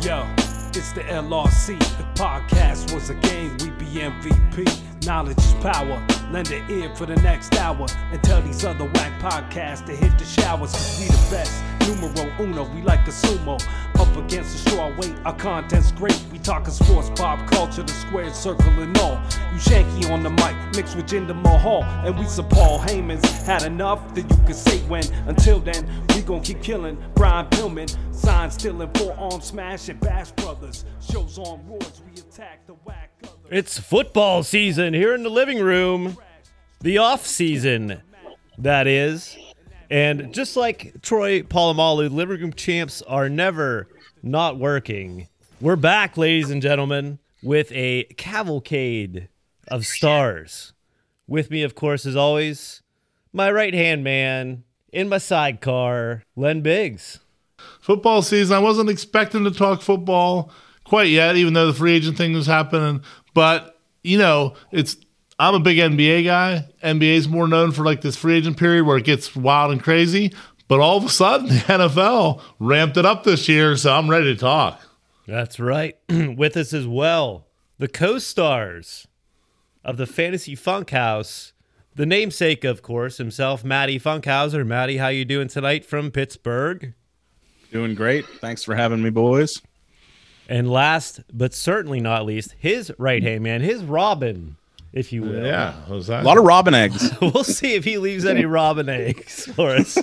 Yo, it's the LRC. If podcast was a game, we'd be MVP. Knowledge is power. Lend an ear for the next hour. And tell these other whack podcasts to hit the showers. Cause we the best. Numero uno, we like a sumo. Against the straw weight, our content's great. We talking sports, pop culture, the square circle and all. You Shanky on the mic, mixed with Jinder Mahal. And we some Paul Heyman's. Had enough that you could say when. Until then, we gon' keep killing. Brian Pillman, sign stealing, forearm smashing. Bash Brothers, shows on roids, we attack the whack others. It's football season here in the living room. The off season, that is. And just like Troy Polamalu, living room champs are never not working. We're back, ladies and gentlemen, with a cavalcade of stars. With me, of course, as always, my right hand man in my sidecar, Len Biggs. football season. I wasn't expecting to talk football quite yet, even though the free agent thing was happening. But you know, it's I'm a big NBA guy. NBA is more known for like this free agent period where it gets wild and crazy. But all of a sudden, the NFL ramped it up this year, so I'm ready to talk. That's right. With us as well, the co-stars of the Fantasy Funkhouse, the namesake, of course, himself, Matty Funkhauser. Matty, how you doing tonight from Pittsburgh? Doing great. Thanks for having me, boys. And last, but certainly not least, his right hand man, his Robin, if you will. Yeah, what was that? A lot of robin eggs. we'll see if he leaves any Robin eggs for us.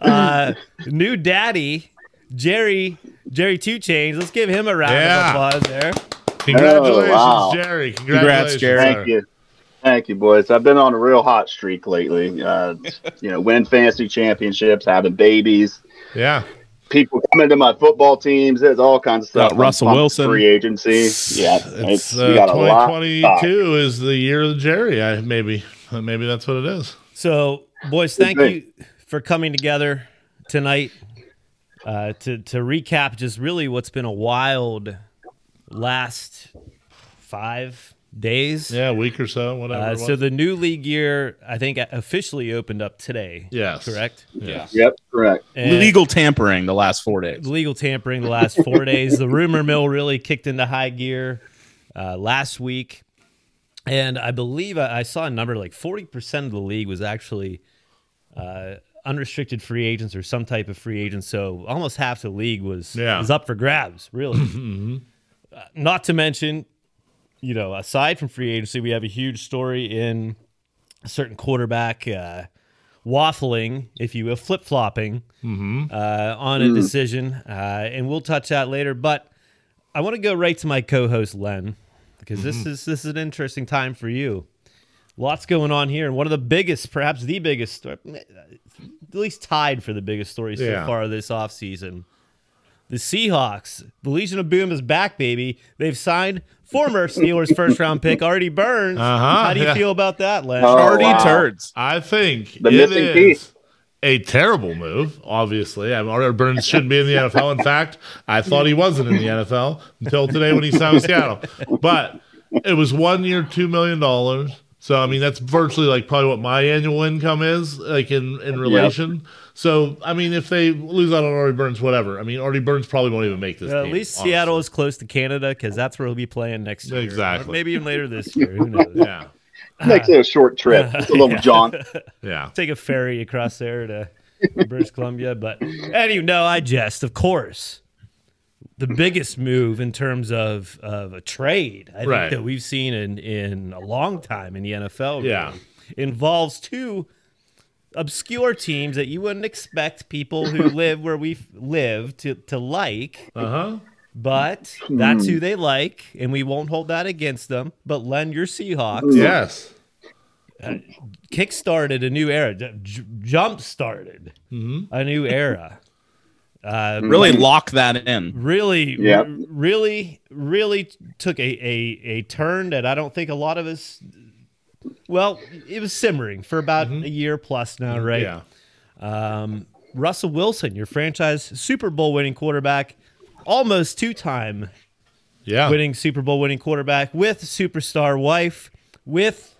Uh, new daddy, Jerry, Jerry Two Chains. Let's give him a round Yeah. of applause there. Congratulations, Oh, wow. Jerry. Congratulations, Jerry. Thank you. Thank you, boys. I've been on a real hot streak lately. Uh, you know, win fantasy championships, having babies, Yeah, people coming to my football teams. There's all kinds of stuff. Got Russell Wilson. Free agency. Yeah, it's we uh, got a lot. 2022 is the year of Jerry. I, maybe, maybe that's what it is. So, boys, thank you for coming together tonight uh, to to recap just really what's been a wild last five days. Yeah, a week or so, whatever. Uh, so the new league year, I think, officially opened up today. Yes. correct. Yeah. Yep, correct. And Legal tampering the last four days. legal tampering the last four days. The rumor mill really kicked into high gear uh, last week, and I believe I, I saw a number like forty percent of the league was actually uh, unrestricted free agents or some type of free agents. So almost half the league was Yeah. was up for grabs. Really, Uh, not to mention, you know, aside from free agency, we have a huge story in a certain quarterback. Uh, Waffling, if you will, flip flopping uh, on a decision, uh, and we'll touch that later. But I want to go right to my co-host Len because this is this is an interesting time for you. Lots going on here, and one of the biggest, perhaps the biggest, or at least tied for the biggest story so Yeah. far this offseason. The Seahawks, the Legion of Boom is back, baby. They've signed former Steelers first round pick Artie Burns. Uh-huh, How do you yeah. feel about that, Len? Oh, Hardy wow. turds. I think The it missing is piece. a terrible move. Obviously, I mean, Artie Burns shouldn't be in the NFL. In fact, I thought he wasn't in the NFL until today when he signed with Seattle. But it was one year, two million dollars. So I mean, that's virtually like probably what my annual income is, like in in relation. So I mean, if they lose out on Artie Burns, whatever. I mean, Artie Burns probably won't even make this. Well, at team, least honestly. Seattle is close to Canada because that's where he'll be playing next year. Exactly. Or maybe even later this year. Who knows? Yeah, Makes it a short trip. It's a little jaunt. yeah. Take a ferry across there to British Columbia. But anyway, no, I jest. Of course, the biggest move in terms of, of a trade I think that we've seen in, in a long time in the NFL really, Yeah. involves two obscure teams that you wouldn't expect people who live where we live to, to like. Uh huh. But that's who they like, and we won't hold that against them. But Len, your Seahawks Yes. kick-started a new era, j- jump started a new era. Uh, Really lock that in. really, Yeah. r- really, really took a, a, a turn that I don't think a lot of us. Well, it was simmering for about mm-hmm. a year plus now, mm-hmm. right? Yeah. Um, Russell Wilson, your franchise Super Bowl winning quarterback, almost two-time Yeah. winning Super Bowl winning quarterback with superstar wife, with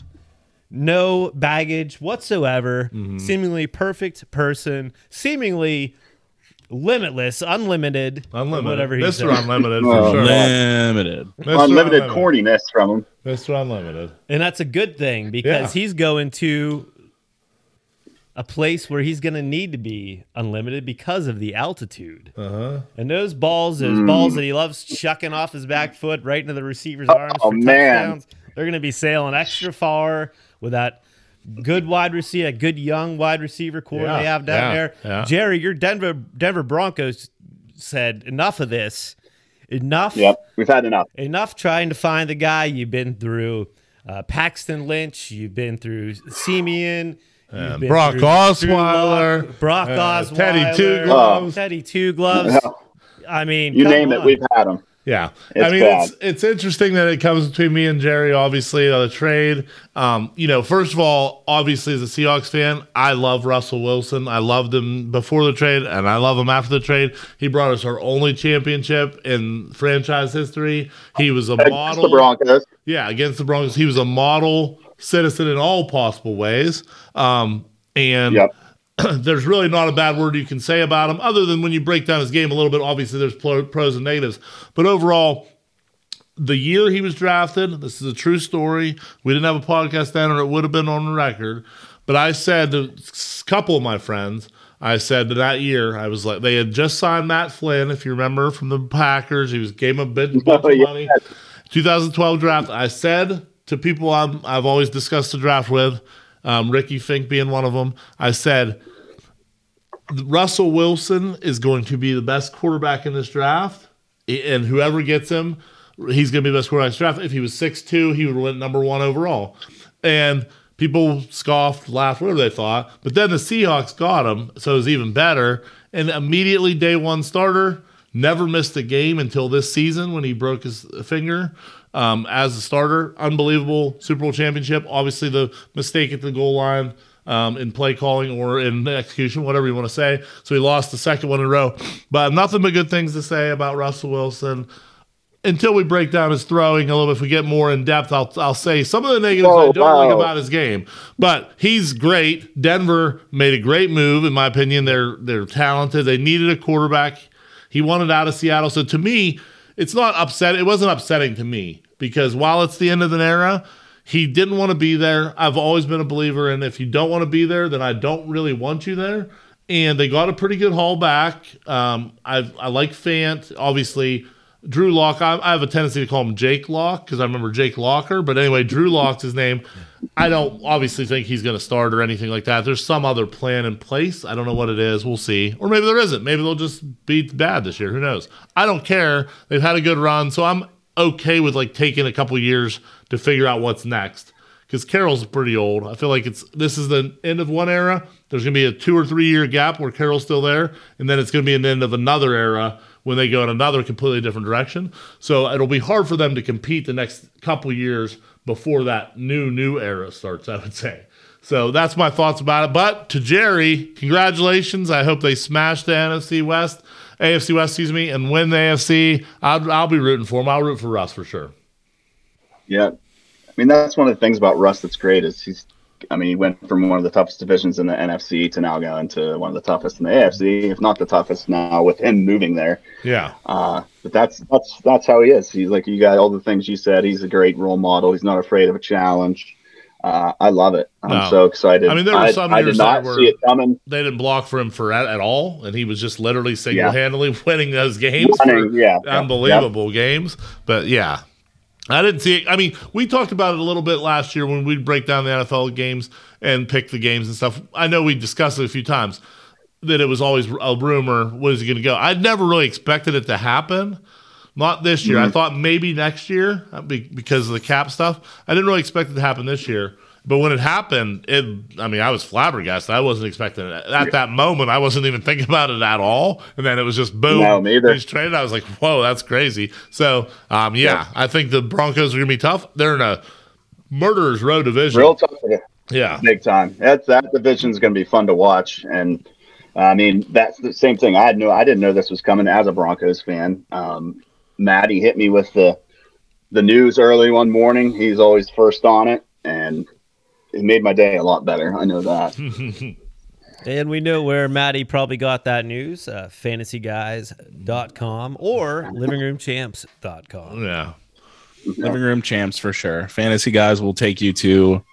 no baggage whatsoever, mm-hmm. seemingly perfect person, seemingly limitless, unlimited, Unlimited. whatever he Mr. said. Unlimited for Oh, sure. Limited. Mr. Unlimited corniness from him. Mr. Unlimited. And that's a good thing because Yeah. he's going to a place where he's going to need to be unlimited because of the altitude. Uh-huh. And those balls, those Mm. balls that he loves chucking off his back foot right into the receiver's arms Oh, for man. touchdowns, they're going to be sailing extra far with that good wide receiver, that good young wide receiver core Yeah, they have down yeah, there. yeah. Jerry, your Denver Denver Broncos said enough of this. Enough. Yep, we've had enough. enough trying to find the guy. You've been through uh, Paxton Lynch. You've been through Siemian. You've Brock through Osweiler, Drew Lock, Brock uh, Osweiler, Teddy Two Gloves. Teddy Two Gloves. I mean, You come name it, we've had them. Yeah, It's I mean bad. it's it's interesting that it comes between me and Jerry. Obviously, on the trade. Um, you know, first of all, obviously as a Seahawks fan, I love Russell Wilson. I loved him before the trade, and I love him after the trade. He brought us our only championship in franchise history. He was a Against model. the Broncos. Yeah, against the Broncos, he was a model citizen in all possible ways. Um, and Yep. there's really not a bad word you can say about him, other than when you break down his game a little bit. Obviously, there's pros and negatives, but overall, the year he was drafted, this is a true story. We didn't have a podcast then, or it would have been on the record. But I said to a couple of my friends, I said that that year, I was like, they had just signed Matt Flynn, if you remember from the Packers. He was gave him a bit bunch Oh, of yeah. money. 2012 draft. I said to people I'm, I've always discussed the draft with, um, Ricky Fink being one of them. I said Russell Wilson is going to be the best quarterback in this draft, and whoever gets him, he's going to be the best quarterback in this draft. If he was 6'2", he would win number one overall. And people scoffed, laughed, whatever they thought. But then the Seahawks got him, so it was even better. And immediately day one starter, never missed a game until this season when he broke his finger um, as a starter. Unbelievable Super Bowl championship. Obviously, the mistake at the goal line um, in play calling or in execution, whatever you want to say. So he lost the second one in a row. But nothing but good things to say about Russell Wilson. Until we break down his throwing a little bit, if we get more in depth, I'll, I'll say some of the negatives I don't like about his game. But he's great. Denver made a great move, in my opinion. They're they're talented. They needed a quarterback. He wanted out of Seattle. So to me, it's not upset. It wasn't upsetting to me because while it's the end of an era, he didn't want to be there. I've always been a believer in if you don't want to be there, then I don't really want you there. And they got a pretty good haul back. Um, I I like Fant. Obviously, Drew Lock. I, I have a tendency to call him Jake Lock because I remember Jake Locker. But anyway, Drew Lock's his name. I don't obviously think he's going to start or anything like that. There's some other plan in place. I don't know what it is. We'll see. Or maybe there isn't. Maybe they'll just be bad this year. Who knows? I don't care. They've had a good run, so I'm okay with like taking a couple years to figure out what's next. Because Carroll's pretty old. I feel like it's this is the end of one era. There's going to be a two or three year gap where Carroll's still there, and then it's going to be an end of another era when they go in another completely different direction. So it'll be hard for them to compete the next couple years before that new new era starts. I would say. So that's my thoughts about it. But to Jerry, congratulations. I hope they smash the NFC West, AFC West, excuse me, and win the AFC. I'll, I'll be rooting for them. I'll root for Russ for sure. Yeah. I mean, that's one of the things about Russ that's great is he's, I mean, he went from one of the toughest divisions in the NFC to now going to one of the toughest in the AFC, if not the toughest now with him moving there. Yeah. Uh, but that's that's that's how he is. He's like you got all the things you said. He's a great role model. He's not afraid of a challenge. Uh, I love it. I'm No. so excited. I mean, there were some I years did not see it coming. They didn't block for him for at, at all, and he was just literally single handedly winning those games. Running, for yeah, yeah, unbelievable games. But yeah, I didn't see it. I mean, we talked about it a little bit last year when we'd break down the NFL games and pick the games and stuff. I know we discussed it a few times that it was always a rumor. What is he going to go? I'd never really expected it to happen. Not this year. Mm-hmm. I thought maybe next year uh, because of the cap stuff. I didn't really expect it to happen this year. But when it happened, it I mean, I was flabbergasted. I wasn't expecting it. At that moment, I wasn't even thinking about it at all. And then it was just boom. No, me either. He's traded. I was like, whoa, that's crazy. So, um, yeah, I think the Broncos are going to be tough. They're in a murderer's row division. Real tough. yeah. big time. That that division's going to be fun to watch, and I mean that's the same thing. I had no, I didn't know this was coming as a Broncos fan. Um, Matty hit me with the the news early one morning. He's always first on it, and it made my day a lot better. I know that. And we know where Matty probably got that news uh, fantasyguys.com or livingroomchamps.com. Yeah. Living room champs for sure. Fantasy guys will take you to.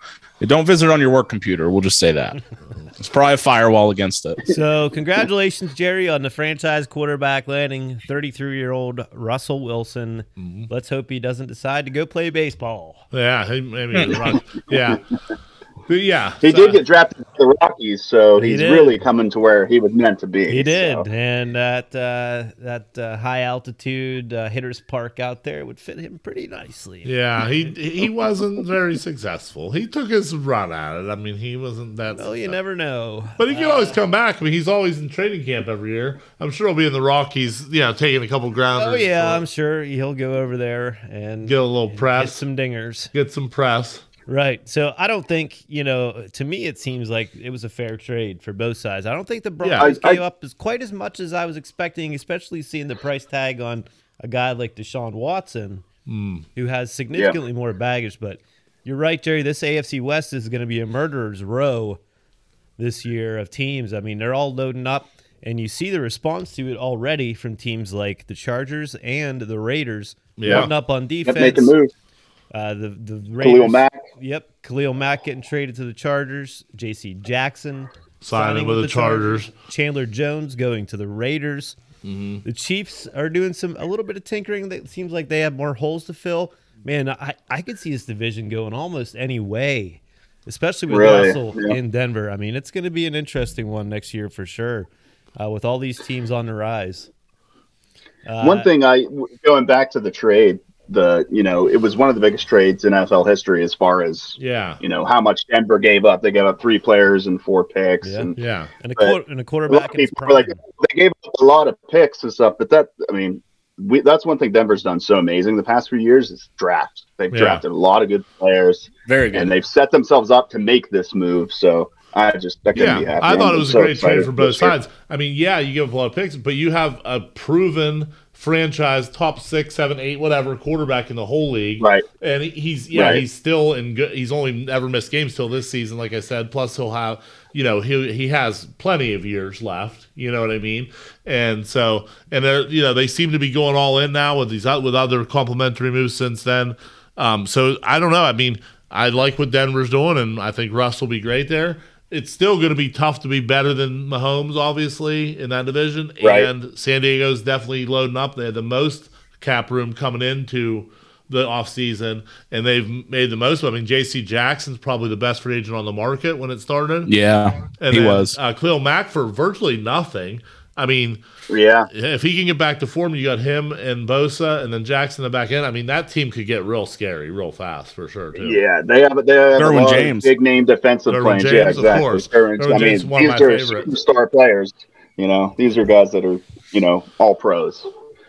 Don't visit on your work computer. We'll just say that. It's probably a firewall against it. So, congratulations, Jerry, on the franchise quarterback landing 33 year old Russell Wilson. Let's hope he doesn't decide to go play baseball. Yeah. He, maybe. yeah. But yeah. He so- did get drafted to the Rockies, so He he's did. really coming to where he was meant to be. He did, so. and that uh, that uh, high altitude uh, hitters park out there would fit him pretty nicely. Yeah, he he wasn't very successful. He took his run at it. I mean, he wasn't that. Well, you never know. But he can always come back. I mean, he's always in training camp every year. I'm sure he'll be in the Rockies, you know, taking a couple grounders. Oh yeah, for- I'm sure he'll go over there and get a little get press, some dingers. get some press. Right. So I don't think you know. To me, it seems like it was a fair trade for both sides. I don't think the Broncos I- I- gave up as quite as much as I was expecting, especially seeing the price tag on a guy like Deshaun Watson, Hmm. who has significantly more baggage. But you're right, Jerry. This AFC West is going to be a murderer's row this year of teams. I mean, they're all loading up, and you see the response to it already from teams like the Chargers and the Raiders. Yeah. loading up on Yep, defense. moves. Uh, the the Khalil Mack. Yep, Khalil Mack getting traded to the Chargers. J.C. Jackson Signing with the Chargers. Chandler Jones going to the Raiders. Mm-hmm. The Chiefs are doing some a little bit of tinkering. That seems like they have more holes to fill. Man, I I could see this division going almost any way, especially with Really? Russell Yeah. in Denver. I mean, it's going to be an interesting one next year for sure, uh, with all these teams on the rise. Uh, One thing I going back to the trade, the you know it was one of the biggest trades in NFL history as far as Yeah, you know how much Denver gave up. They gave up three players and four picks, Yeah. and yeah, and a, but and a a quarterback of in his people were like they gave up a lot of picks and stuff. But that I mean, we, that's one thing Denver's done so amazing the past few years is draft. They've Yeah. drafted a lot of good players, Very good. and they've set themselves up to make this move. So I just I yeah. be happy. I thought I'm it was a great trade for both this year. sides. I mean, yeah, you give up a lot of picks, but you have a proven franchise top six, seven, eight, whatever quarterback in the whole league. Right. And he's yeah, Right. he's still in good. He's only ever missed games till this season, like I said. Plus, he'll have you know he he has plenty of years left. You know what I mean? And so and they're you know they seem to be going all in now with these with other complementary moves since then. Um, so I don't know. I mean, I like what Denver's doing, and I think Russ will be great there. It's still going to be tough to be better than Mahomes, obviously, in that division. Right. And San Diego's definitely loading up. They had the most cap room coming into the offseason, and they've made the most. of it. I mean, J.C. Jackson's probably the best free agent on the market when it started. yeah, and he then, was. Uh, Khalil Mack for virtually nothing. I mean, Yeah, if he can get back to form, you got him and Bosa, and then Jackson in the back end. I mean, that team could get real scary, real fast for sure too. yeah, they have they have Derwin a James. big name defensive Derwin players. James, yeah, of exactly. course. Derwin- Derwin I James mean, one of these my are favorites. superstar players. You know, these are guys that are you know all pros.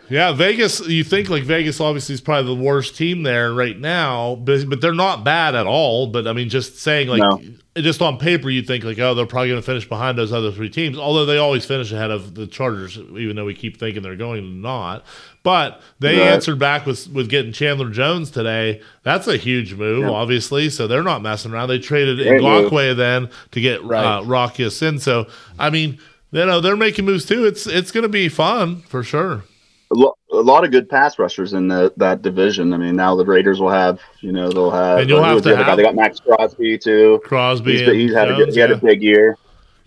Yeah, Vegas. You think like Vegas obviously is probably the worst team there right now, but but they're not bad at all. But I mean, just saying like No. just on paper, you think like oh they're probably going to finish behind those other three teams. Although they always finish ahead of the Chargers, even though we keep thinking they're going to not. But they Right. answered back with with getting Chandler Jones today. That's a huge move, Yeah. obviously. So they're not messing around. They traded Great. Ngakoue then to get Right. uh, Rock Ya-Sin. So I mean, you know they're making moves too. It's it's going to be fun for sure. A, lo- a lot of good pass rushers in the, that division. I mean, now the Raiders will have you know they'll have. And you'll have was to the guy? have- They got Maxx Crosby too. Crosby. He's, and he's had a good, he had yeah. a big year.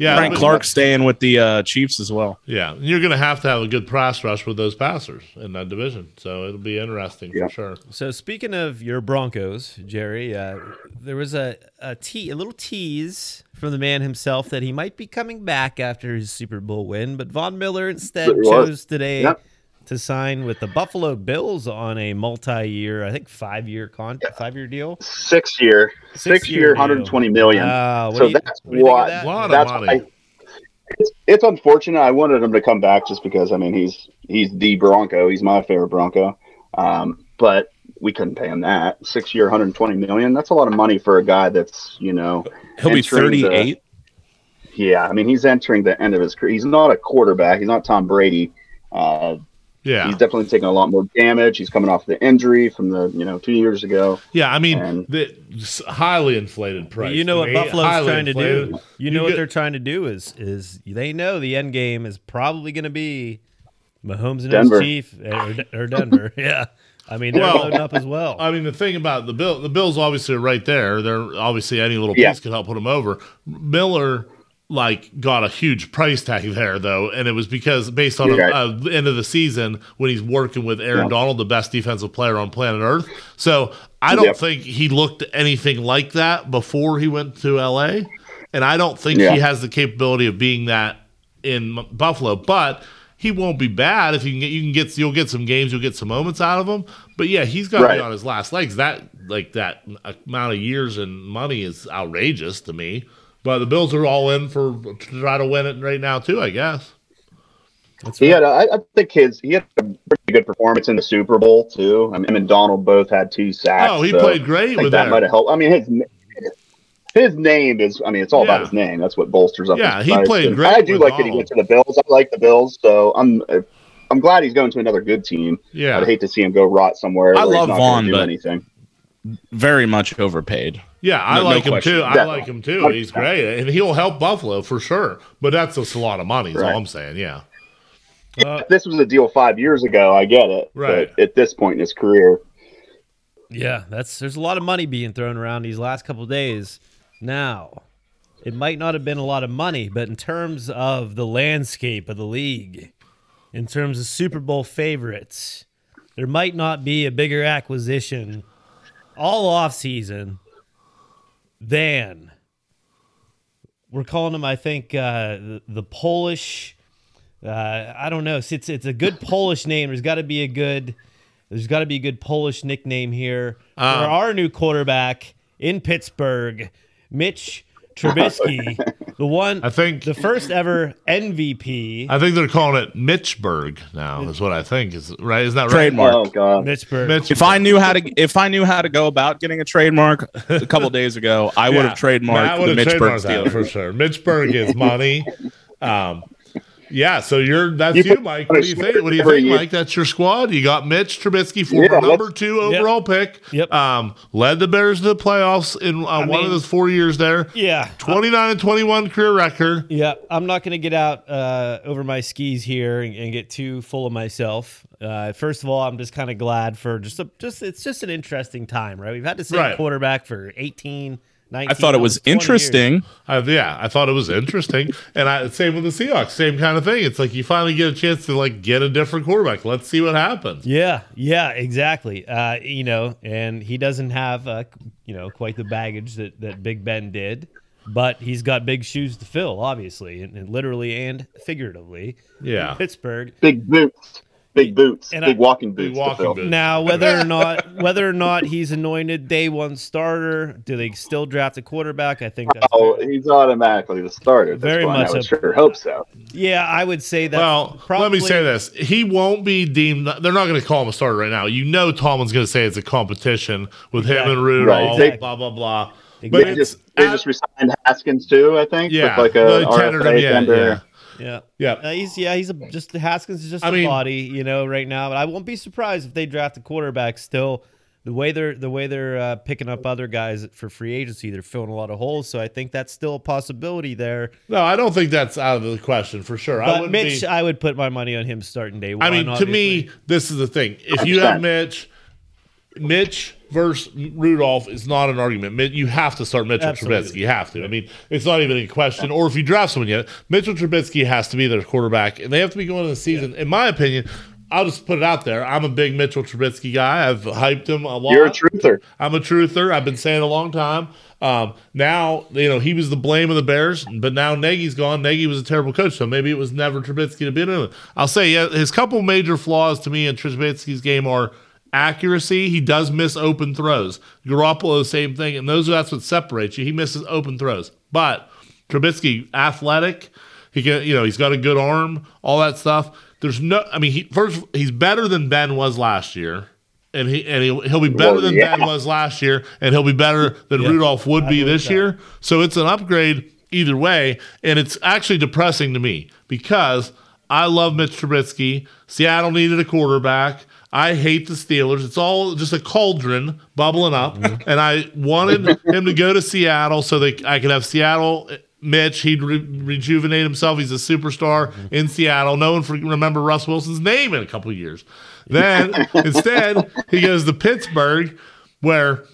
Yeah, Frank but- Clark staying with the uh, Chiefs as well. Yeah, you're going to have to have a good pass rush with those passers in that division. So it'll be interesting Yeah. for sure. So speaking of your Broncos, Jerry, uh, there was a a, te- a little tease from the man himself that he might be coming back after his Super Bowl win, but Von Miller instead chose today Yep. To sign with the Buffalo Bills on a multi-year, I think five-year con five-year deal. Six year, six, Six-year year, deal. 120 million. Wow, so you- that's what do you think of why. that? A lot of That's money. why. It's, it's unfortunate. I wanted him to come back just because I mean he's he's the Bronco. He's my favorite Bronco. Um, but we couldn't pay him that six year, 120 million. That's a lot of money for a guy that's you know. He'll be entering the- 38. Yeah, I mean he's entering the end of his career. He's not a quarterback. He's not Tom Brady. Uh, Yeah. He's definitely taking a lot more damage. He's coming off the injury from the you know two years ago. Yeah, I mean, And- the highly inflated price. You know what Buffalo's highly trying to do. You know what they're trying to do is is they know the end game is probably going to be Mahomes and Denver. his chief or, or Denver. yeah, I mean they're Well, loading up as well. I mean, the thing about the bill, the Bills obviously are right there. They're obviously any little Yeah. piece could help put them over. Miller like got a huge price tag there though, and it was because based on a, right. a- end of the season when he's working with Aaron Yeah. Donald, the best defensive player on planet Earth. So I don't Yep. think he looked anything like that before he went to LA, and I don't think he has the capability of being that in Buffalo, but. He won't be bad if you can get you can get you'll get some games you'll get some moments out of him. But yeah, he's got to Right. be on his last legs. That like that uh, amount of years and money is outrageous to me. But the Bills are all in for to try to win it right now too. I guess. That's He right. had, a, I I think his he had a pretty good performance in the Super Bowl too. I mean, him and Donald both had two sacks. Oh, he so played I great think with that that. might have helped. I mean, his his name is. I mean, it's all Yeah. about his name. That's what bolsters up. Yeah, his he price. played And great I do with like that he went to the Bills. I like the Bills, so I'm I'm glad he's going to another good team. Yeah. I'd hate to see him go rot somewhere. I love Von, but- anything. Very much overpaid. Yeah, I No- no like him question. too. I Definitely. like him too. He's great, and he'll help Buffalo for sure. But that's just a lot of money. Is Right. all I'm saying. Yeah. Uh, this was a deal five years ago, I get it. Right. But at this point in his career, yeah, that's there's a lot of money being thrown around these last couple of days. Now, it might not have been a lot of money, but in terms of the landscape of the league, in terms of Super Bowl favorites, there might not be a bigger acquisition all off season than we're calling him. I think uh, the, the Polish. Uh, I don't know. It's, it's it's a good Polish name. There's got to be a good. There's got to be a good Polish nickname here for Um, our new quarterback in Pittsburgh, Mitch Trubisky, the one, I think the first ever MVP. I think they're calling it Mitchburg now. Is what I think is right. Isn't that right? Trademark. oh god, Pittsburgh. Mitch, If I knew how to, if I knew how to go about getting a trademark a couple days ago, I would have trademarked Matt the would have Mitchburg trademarked for sure. Mitchburg is money. Um, yeah, so you're that's you, You Mike. What do you think? What do you think, year. Mike? That's your squad. You got Mitch Trubisky, former Yeah, number two overall pick. Yep. Um, led the Bears to the playoffs in uh, one mean- of those four years there. Yeah. Twenty nine and twenty one career record. Yeah, I'm not going to get out uh, over my skis here and, and get too full of myself. Uh, first of all, I'm just kind of glad for just a, just it's just an interesting time, right? We've had the same Right. quarterback for 18, 19. I thought it was almost 20 years. interesting. Uh, yeah, I thought it was interesting, and I same with the Seahawks, same kind of thing. It's like you finally get a chance to like get a different quarterback. Let's see what happens. Yeah, yeah, exactly. Uh, you know, and he doesn't have uh, you know quite the baggage that that Big Ben did, but he's got big shoes to fill, obviously, and, and literally and figuratively. Yeah. Pittsburgh. big boots, big boots, And big I- walking boots. walking boots. Now, whether or not whether or not he's anointed day one starter, do they still draft a quarterback? I think that's Oh, fair. he's automatically the starter. at this Very point. much I would a- sure hope so. yeah, I would say that. Well, let me say this: he won't be deemed. They're not going to call him a starter right now. You know, Tomlin's going to say it's a competition with him and Rudolph. Right. Blah blah blah. Exactly. But They just they at- just resigned Haskins too. I think. yeah, with like a they tendered him, RFA yeah, tender. Yeah, Yeah. Uh, he's yeah, he's a, just Haskins is just I a mean- body, you know, right now. But I won't be surprised if they draft a quarterback still. The way they're the way they're uh, picking up other guys for free agency, they're filling a lot of holes. So I think that's still a possibility there. No, I don't think that's out of the question for sure. I But wouldn't Mitch, be. I would put my money on him starting day one. I mean, to me, this is the thing. If you have Mitch, Mitch versus Rudolph is not an argument. You have to start Mitchell Absolutely. Trubisky. You have to. I mean, it's not even a question. Or if you draft someone yet, Mitchell Trubisky has to be their quarterback, and they have to be going into the season. In my opinion, I'll just put it out there. I'm a big Mitchell Trubisky guy. I've hyped him a lot. You're a truther. I'm a truther. I've been saying it a long time. Um, now, you know, he was the blame of the Bears, but now Nagy's gone. Nagy was a terrible coach, so maybe it was never Trubisky to be in it. I'll say, yeah, his couple major flaws to me in Trubisky's game are accuracy. He does miss open throws. Garoppolo, same thing, and those are that's what separates you. He misses open throws, but Trubisky, athletic. He can, you know, he's got a good arm, all that stuff. There's no, I mean, he first he's better than Ben was last year, and he and he'll, he'll be better Well, than yeah. Ben was last year, and he'll be better than Yeah, Rudolph would I be this that. year. So it's an upgrade either way, and it's actually depressing to me because I love Mitch Trubisky. Seattle needed a quarterback. I hate the Steelers. It's all just a cauldron bubbling up, and I wanted him to go to Seattle so that I could have Seattle. Mitch, he'd re- rejuvenate himself. He's a superstar in Seattle. No one for, remember Russ Wilson's name in a couple of years. Then instead, he goes to Pittsburgh, where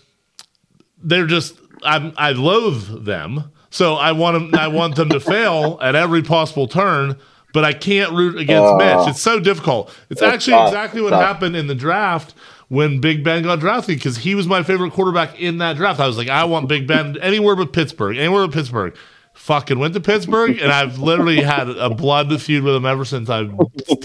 they're just I I loathe them. So I want them I want them to fail at every possible turn, but I can't root against Oh. Mitch. It's so difficult. It's It's actually tough. exactly what tough. happened in the draft when Big Ben got drafted because he was my favorite quarterback in that draft. I was like, I want Big Ben anywhere but Pittsburgh, anywhere but Pittsburgh. Fucking went to Pittsburgh, and I've literally had a blood feud with him ever since. I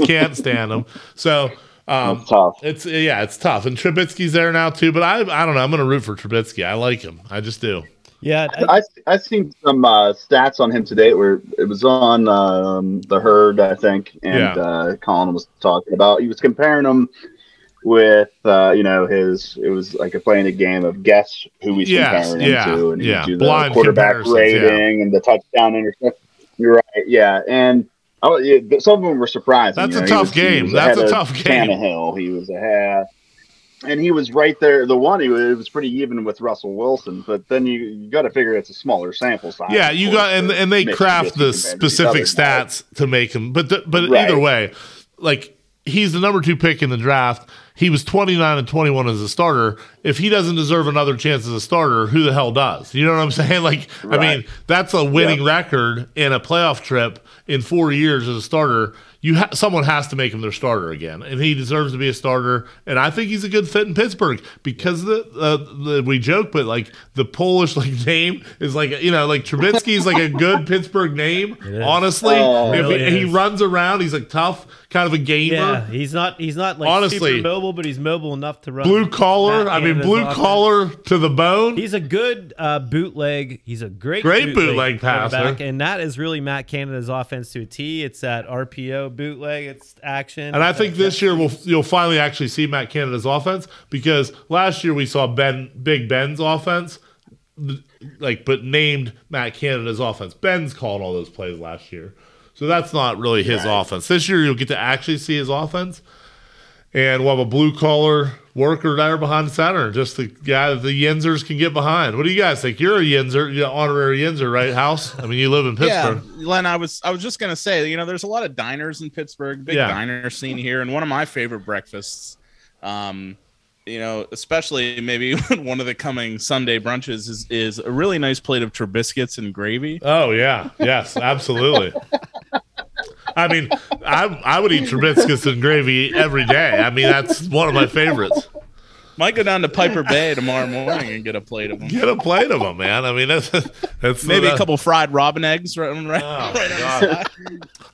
can't stand him. So um, It's tough. it's yeah, it's tough. And Trubisky's there now too, but I I don't know. I'm gonna root for Trubisky. I like him. I just do. Yeah, I- I I seen some uh, stats on him today where it was on um, the herd, I think, and Yeah. uh, Colin was talking about. He was comparing him with uh, you know his. It was like a playing a game of guess who he's Yes, comparing yeah, him to, and yeah. he'd do the Blind quarterback comparisons, yeah. rating and the touchdown interception. You're right, yeah, and. Oh, yeah, some of them were surprised. That's you a know, he tough was- game. That's a tough game. Tannehill, he was ahead, and he was right there. The one, he was, it was pretty even with Russell Wilson, but then you you got to figure it's a smaller sample size. Yeah, you got and and they craft the compared to these specific stats to make him. But the, but Right. either way, like he's the number two pick in the draft. He was 29 and 21 as a starter. If he doesn't deserve another chance as a starter, who the hell does? You know what I'm saying? Like, I mean, that's a winning record in a playoff trip in four years as a starter. You ha- someone has to make him their starter again, and he deserves to be a starter. And I think he's a good fit in Pittsburgh because the, uh, the we joke, but like the Polish like name is like you know like Trubisky is like a good Pittsburgh name. Honestly, Oh, if really he, he runs around, he's like tough, kind of a gamer. yeah, he's not he's not like Honestly. super mobile, but he's mobile enough to run Blue collar, I mean, blue collar to the bone. He's a good uh, bootleg. He's a great, Great bootleg passer. quarterback, and that is really Matt Canada's offense to a T. It's that RPO bootleg. It's action. And I think this year we'll you'll finally actually see Matt Canada's offense because last year we saw Ben Big Ben's offense, like but named Matt Canada's offense. Ben's called all those plays last year, so that's not really his offense. This year you'll get to actually see his offense, and we'll have a blue collar worker there behind center, just the guy that the Yinzers can get behind. What do you guys think? You're a Yinzer, you're an honorary Yinzer, right? House? I mean, you live in Pittsburgh. Yeah, Len, I was I was just gonna say, you know, there's a lot of diners in Pittsburgh, big Yeah. diner scene here, and one of my favorite breakfasts, um, you know, especially maybe one of the coming Sunday brunches is is a really nice plate of Trubiscuits and gravy. Oh yeah, yes, absolutely. I mean, I I would eat Trubiscuits and gravy every day. I mean, that's one of my favorites. Might go down to Piper Bay tomorrow morning and get a plate of them. Get a plate of them, man. I mean, that's that's Maybe a couple fried robin eggs, right? right, Oh, right my on the side.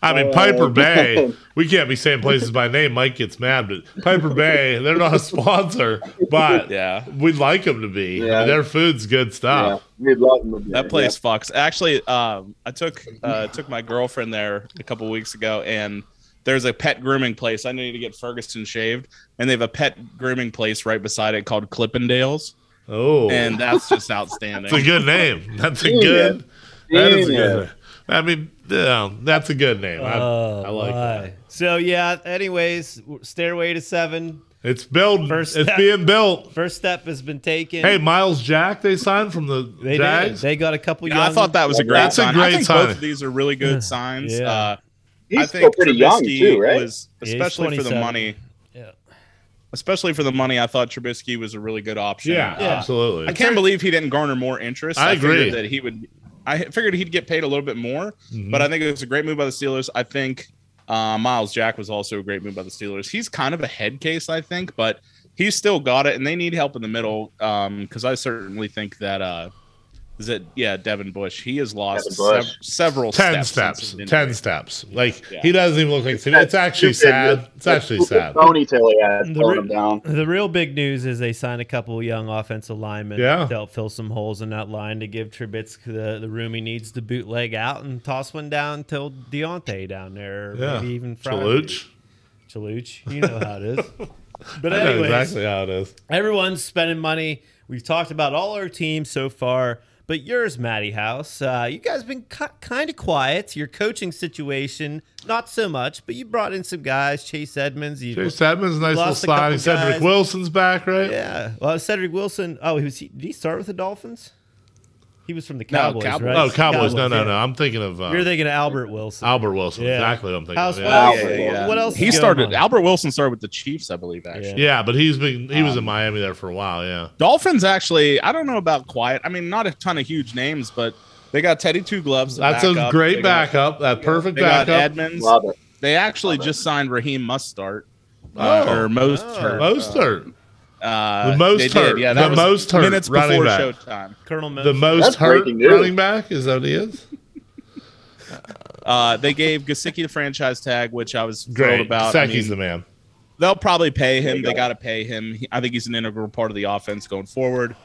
I mean, Piper Bay. We can't be saying places by name. Mike gets mad, but Piper Bay, they're not a sponsor, but Yeah. we'd like them to be. I Yeah. mean, their food's good Yeah, stuff. we'd love them to be That there, place fucks. Actually, um, I took uh, took my girlfriend there a couple weeks ago, and there's a pet grooming place. I need to get Ferguson shaved, and they have a pet grooming place right beside it called Clippendales, Oh, and that's just outstanding. That's a good name. That's a Genius. good. That is a good. Genius. I mean, yeah, that's a good name. I, Oh, I like my. that. So yeah. Anyways, Stairway to Seven. It's built. First it's step. being built. First step has been taken. Hey, Myles Jack, they signed from the they did. Jags. They got a couple. Yeah, I thought that was a great That's a sign. I great think sign. both of these are really good signs. Yeah. Uh, He's I still think pretty young Trubisky too, right? Was Yeah, especially for the money. Yeah. Especially for the money, I thought Trubisky was a really good option. yeah, Uh, absolutely. I can't believe he didn't garner more interest. I figured agree. that he would. I figured he'd get paid a little bit more, Mm-hmm. but I think it was a great move by the Steelers. I think uh, Myles Jack was also a great move by the Steelers. He's kind of a head case, I think, but he's still got it, and they need help in the middle because I certainly think that. Uh, is it yeah, Devin Bush? He has lost sev- several ten steps. steps. Ten injury. steps. Like Yeah. he doesn't even look like. It's actually Stupid. sad. It's actually The sad. Ponytail he had The re- him down. The real big news is they signed a couple young offensive linemen Yeah. to help fill some holes in that line to give Trubisky the, the room he needs to bootleg out and toss one down till Diontae down there, Yeah, maybe even Friday. Chaluch. Chaluch, you know how it is. But I know anyways, exactly how it is. everyone's spending money. We've talked about all our teams so far, but yours, Matty House. Uh, you guys have been ki- kind of quiet. Your coaching situation, not so much, but you brought in some guys. Chase Edmonds. You, Chase Edmonds, nice little signing. Cedric. Wilson's back, right? yeah. Well, Cedric Wilson. Oh, he was. Did he start with the Dolphins? He was from the No, Cowboys, Cowboys. right? Oh, Cowboys. No, no, no. I'm thinking of uh, You're thinking of Albert Wilson. Albert Wilson. Yeah. Exactly what I'm thinking. How's of. what Yeah. else? Albert Wilson. What else? He started. on? Albert Wilson started with the Chiefs, I believe. Actually, yeah, but he's been he was in Um, Miami there for a while. Yeah. Dolphins actually. I don't know about quiet. I mean, not a ton of huge names, but they got Teddy Two Gloves. That's a great They got- backup. That perfect They got backup. Edmonds. Love it. They actually just signed Raheem Mustard. Uh, Oh. or most Oh. Mostert. Uh, The most they did, hurt. Yeah, The that was most hurt minutes running before back. showtime. Colonel the most That's hurt running back. Is that what he is? Uh, they gave Gesicki the franchise tag, which I was thrilled Great. about. I mean, the man. they'll probably pay him. you They got to pay him. I think he's an integral part of the offense going forward.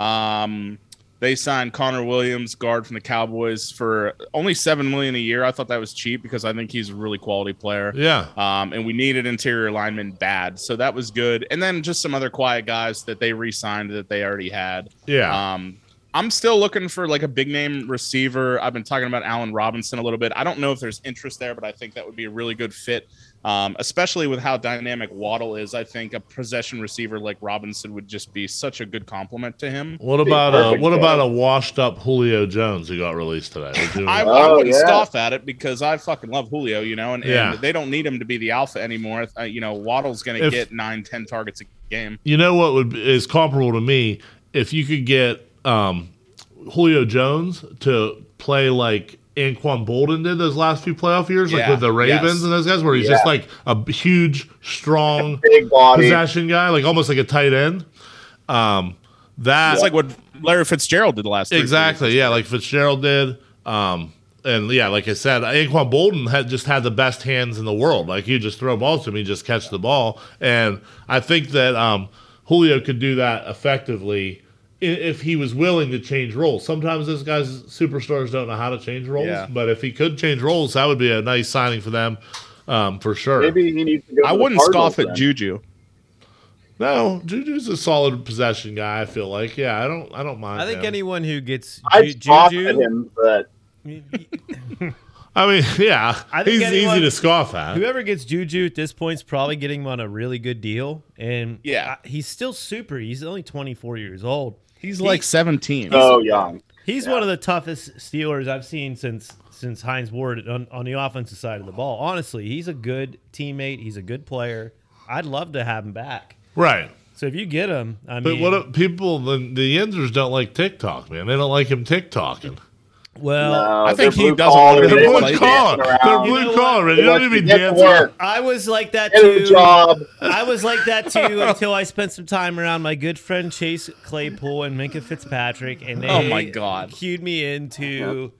Um, they signed Connor Williams, guard from the Cowboys, for only seven million a year. I thought that was cheap because I think he's a really quality player. Yeah. Um, and we needed interior linemen bad, so that was good. And then just some other quiet guys that they re-signed that they already had. Yeah. Um, I'm still looking for like a big name receiver. I've been talking about Allen Robinson a little bit. I don't know if there's interest there, but I think that would be a really good fit, um, especially with how dynamic Waddle is. I think a possession receiver like Robinson would just be such a good compliment to him. what about a what fit. about a washed up Julio Jones who got released today? Would you- I, I Oh, wouldn't yeah. scoff at it because I fucking love Julio, you know, and, and Yeah. they don't need him to be the alpha anymore. Uh, you know, Waddle's going to get nine, ten targets a game. you know what would is comparable to me if you could get um, Julio Jones to play like Anquan Boldin did those last few playoff years, like Yeah, with the Ravens yes. and those guys, where he's just like a huge, strong Big body. possession guy, like almost like a tight end. Um, that It's like what Larry Fitzgerald did the last three exactly, years. yeah, like Fitzgerald did. Um, and yeah, like I said, Anquan Boldin had just had the best hands in the world. Like you just throw balls to him, he just catch the ball. And I think that um, Julio could do that effectively i- if he was willing to change roles. Sometimes those guys, superstars, don't know how to change roles. Yeah. But if he could change roles, that would be a nice signing for them um, for sure. Maybe he needs to go. I to wouldn't scoff Cardinals at then. Juju. No, Juju's a solid possession guy. I feel like, yeah, I don't, I don't mind. I think him. anyone who gets I'd Ju- scoff at Juju, him, but I mean, yeah, I think he's anyone- easy to scoff at. whoever gets Juju at this point is probably getting him on a really good deal. And Yeah. I- he's still super. He's only 24 years old. He's He- like 17. so young. He's one of the toughest Steelers I've seen since since Hines Ward on, on the offensive side of the ball. Honestly, he's a good teammate. He's a good player. I'd love to have him back. right. So if you get him, I mean. But mean, what if people the the Yinzers don't like TikTok, man. They don't like him TikToking. Well, No, I think he blue doesn't collar, want to be blue like- collar. dancing They're around. You blue know collar. what? man. You They don't even to dance. work, I was like that too. job. I was like that too until I spent some time around my good friend Chase Claypool and Minkah Fitzpatrick, and they Oh my God. cued me into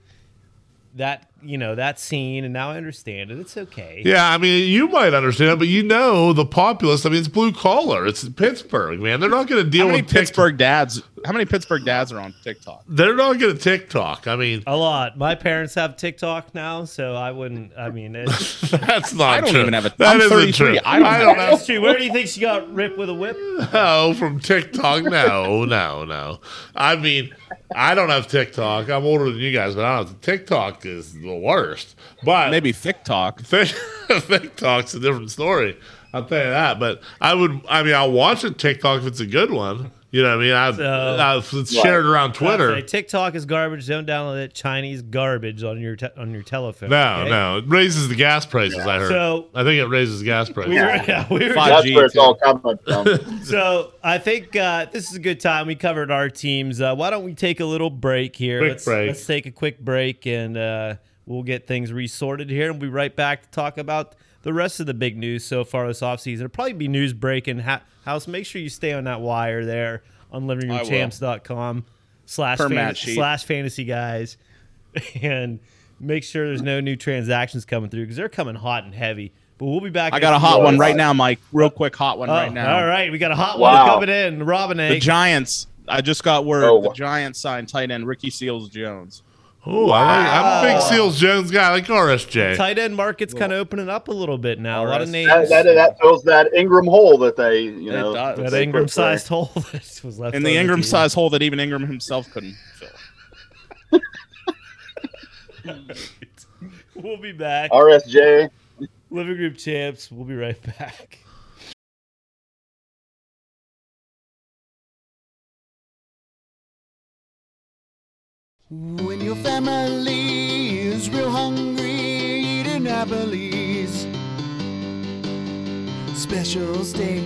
that you know that scene, and now I understand it. It's okay. Yeah, I mean, you might understand, it, but you know the populace. I mean, it's blue collar. It's Pittsburgh, man. They're not going to deal How many with TikTok. Pittsburgh dads? How many Pittsburgh dads are on TikTok? They're not going to TikTok. I mean, A lot. My parents have TikTok now, so I wouldn't. I mean, it's, that's not I don't true. even have a- That I'm isn't 33. true. I don't have- have it's true. Where do you think she got ripped with a whip? no from TikTok. No, no, no. I mean, I don't have TikTok. I'm older than you guys, but I don't have TikTok is the worst. But Maybe TikTok. Think- TikTok's a different story. I'll tell you that. But I would, I mean, I'll watch a TikTok if it's a good one. You know what I mean? I've, So- I've it's shared around Twitter. Okay, TikTok is garbage. Don't download that Chinese garbage on your te- on your telephone. No, okay? no, it raises the gas prices. I heard. So- I think it raises gas prices. We were, yeah, we were Five- That's 5G where it's all coming from. So I think uh, this is a good time. We covered our teams. Uh, why don't we take a little break here? Quick let's, break. let's take a quick break and uh, we'll get things resorted here and we'll be right back to talk about the rest of the big news so far this offseason. It'll probably be news breaking. Ha- House, make sure you stay on that wire there on livingroomchamps.com slash, Per fan- slash fantasy guys and make sure there's no new transactions coming through because they're coming hot and heavy. But we'll be back. I got a hot one right now, Mike. Real quick, hot one Oh, right now. Oh, all right, we got a hot Wow. one coming in. Robin The. Giants. I just got word. Oh, the. Giants signed tight end Ricky Seals Jones. Oh, I like, I'm a big Seals Jones guy. I like RSJ. tight end market's kind of opening up a little bit now. A lot of names. that, that, that fills that Engram hole that they, you know, does. that they Engram sized hole that was left In the Engram sized hole that even Ingram himself couldn't fill. We'll be back. RSJ. Living Room Champs. We'll be right back. When your family is real hungry, eat an Applebee's. Special steak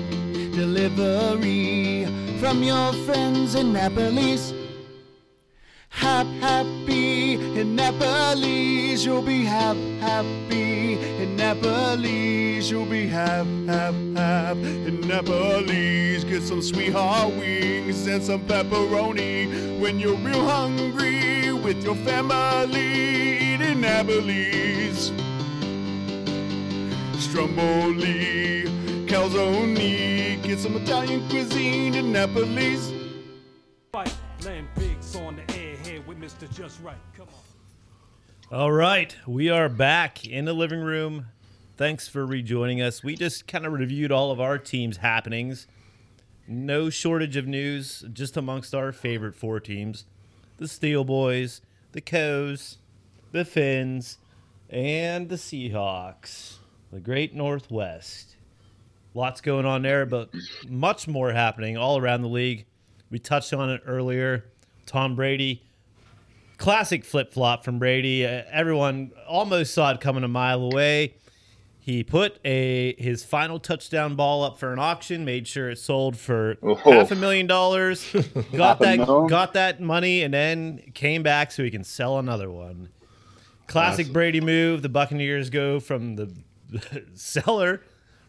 delivery from your friends in Applebee's. Hap happy in Applebee's, you'll be hap happy in Applebee's, you'll be hap hap hap in Applebee's. Get some sweetheart wings and some pepperoni when you're real hungry with your family. Eat in Applebee's. Stromboli, calzone, get some Italian cuisine in Applebee's. Fight, land pigs on the air here with Mr. Just Right. Come on. All right, we are back in the living room. Thanks for rejoining us. We just kind of reviewed all of our team's happenings. No shortage of news, just amongst our favorite four teams the Steel Boys, the Coes, the Finns, and the Seahawks, the Great Northwest. Lots going on there, but much more happening all around the league. We touched on it earlier. Tom Brady classic flip flop from Brady. Uh, everyone almost saw it coming a mile away. He put a his final touchdown ball up for an auction, made sure it sold for Oh. half a million dollars, got that got that money, and then came back so he can sell another one. Classic Brady move. The Buccaneers go from the cellar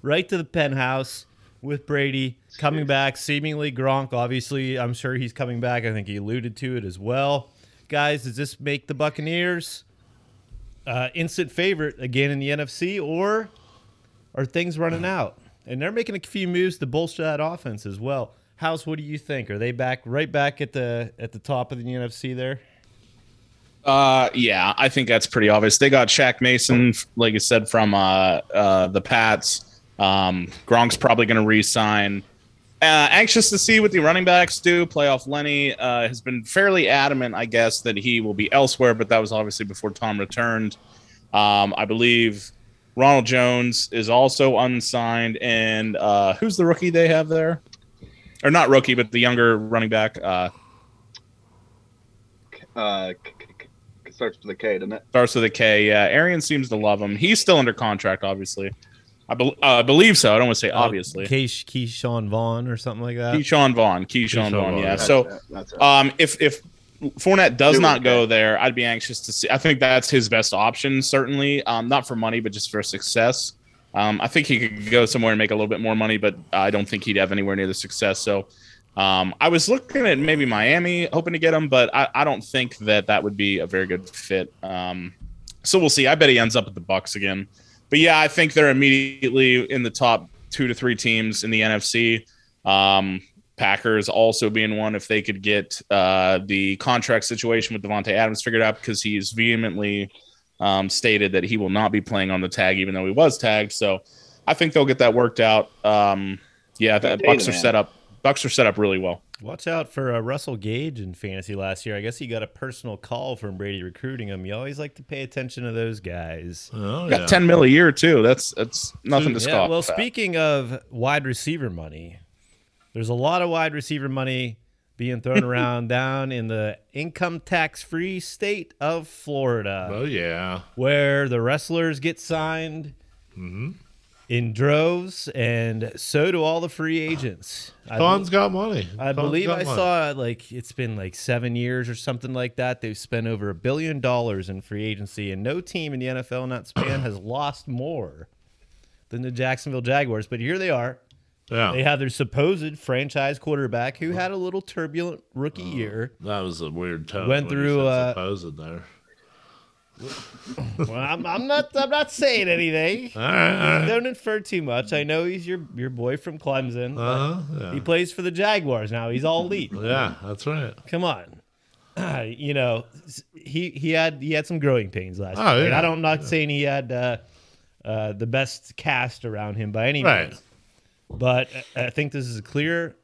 right to the penthouse with Brady coming back. Seemingly Gronk, obviously, I'm sure he's coming back. I think he alluded to it as well. Guys, does this make the Buccaneers uh, instant favorite again in the NFC, or are things running out? And they're making a few moves to bolster that offense as well. House, what do you think? Are they back right back at the at the top of the NFC there? Uh, yeah, I think that's pretty obvious. They got Shaq Mason, like I said, from uh, uh, the Pats. Um, Gronk's probably going to re-sign. Uh, anxious to see what the running backs do. Playoff Lenny uh, has been fairly adamant, I guess, that he will be elsewhere, but that was obviously before Tom returned. Um, I believe Ronald Jones is also unsigned, and uh, who's the rookie they have there? Or not rookie, but the younger running back. Uh, Uh, starts with a K, doesn't it? starts with a K. Yeah, Arian seems to love him. He's still under contract, obviously. I bel uh, believe so. I don't want to say obviously. Keish, Ke'Shawn Vaughn or something like that. Ke'Shawn Vaughn. Ke'Shawn Ke'Shawn Vaughn. Vaughn, Yeah. yeah. So, it, that's it. um, if if Fournette does not go okay. there, I'd be anxious to see. I think that's his best option, certainly. Um, not for money, but just for success. Um, I think he could go somewhere and make a little bit more money, but I don't think he'd have anywhere near the success. So, um, I was looking at maybe Miami, hoping to get him, but I, I don't think that that would be a very good fit. Um, so we'll see. I bet he ends up at the Bucks again. But yeah, I think they're immediately in the top two to three teams in the NFC. Um, Packers also being one if they could get uh, the contract situation with Davante Adams figured out because he's vehemently um, stated that he will not be playing on the tag, even though he was tagged. So I think they'll get that worked out. Um, yeah, the Bucks are set up. Bucks are set up really well. Watch out for uh, Russell Gage in fantasy last year. I guess he got a personal call from Brady recruiting him. You always like to pay attention to those guys. Oh, Got yeah. ten mil a year too. That's that's nothing to Yeah, scoff. well, at. speaking of wide receiver money, there's a lot of wide receiver money being thrown around down in the income tax free state of Florida, Oh, yeah. where the wrestlers get signed Mm-hmm. In droves, and so do all the free agents. I Don's got money. I believe I money. saw like it's been like seven years or something like that. They've spent over a billion dollars in free agency, and no team in the NFL in that span has lost more than the Jacksonville Jaguars. But here they are. Yeah. They have their supposed franchise quarterback who had a little turbulent rookie year. That was a weird tone. Went through, uh, supposed there. Well, I'm, I'm not. I'm not saying anything. All right, all right. Don't infer too much. I know he's your your boy from Clemson. Uh-huh, He plays for the Jaguars now. He's all elite. yeah, that's right. Come on. you know, he he had he had some growing pains last Oh, year. Yeah. I don't, I'm not saying he had uh, uh, the best cast around him by any Right. means, but I I think this is a clear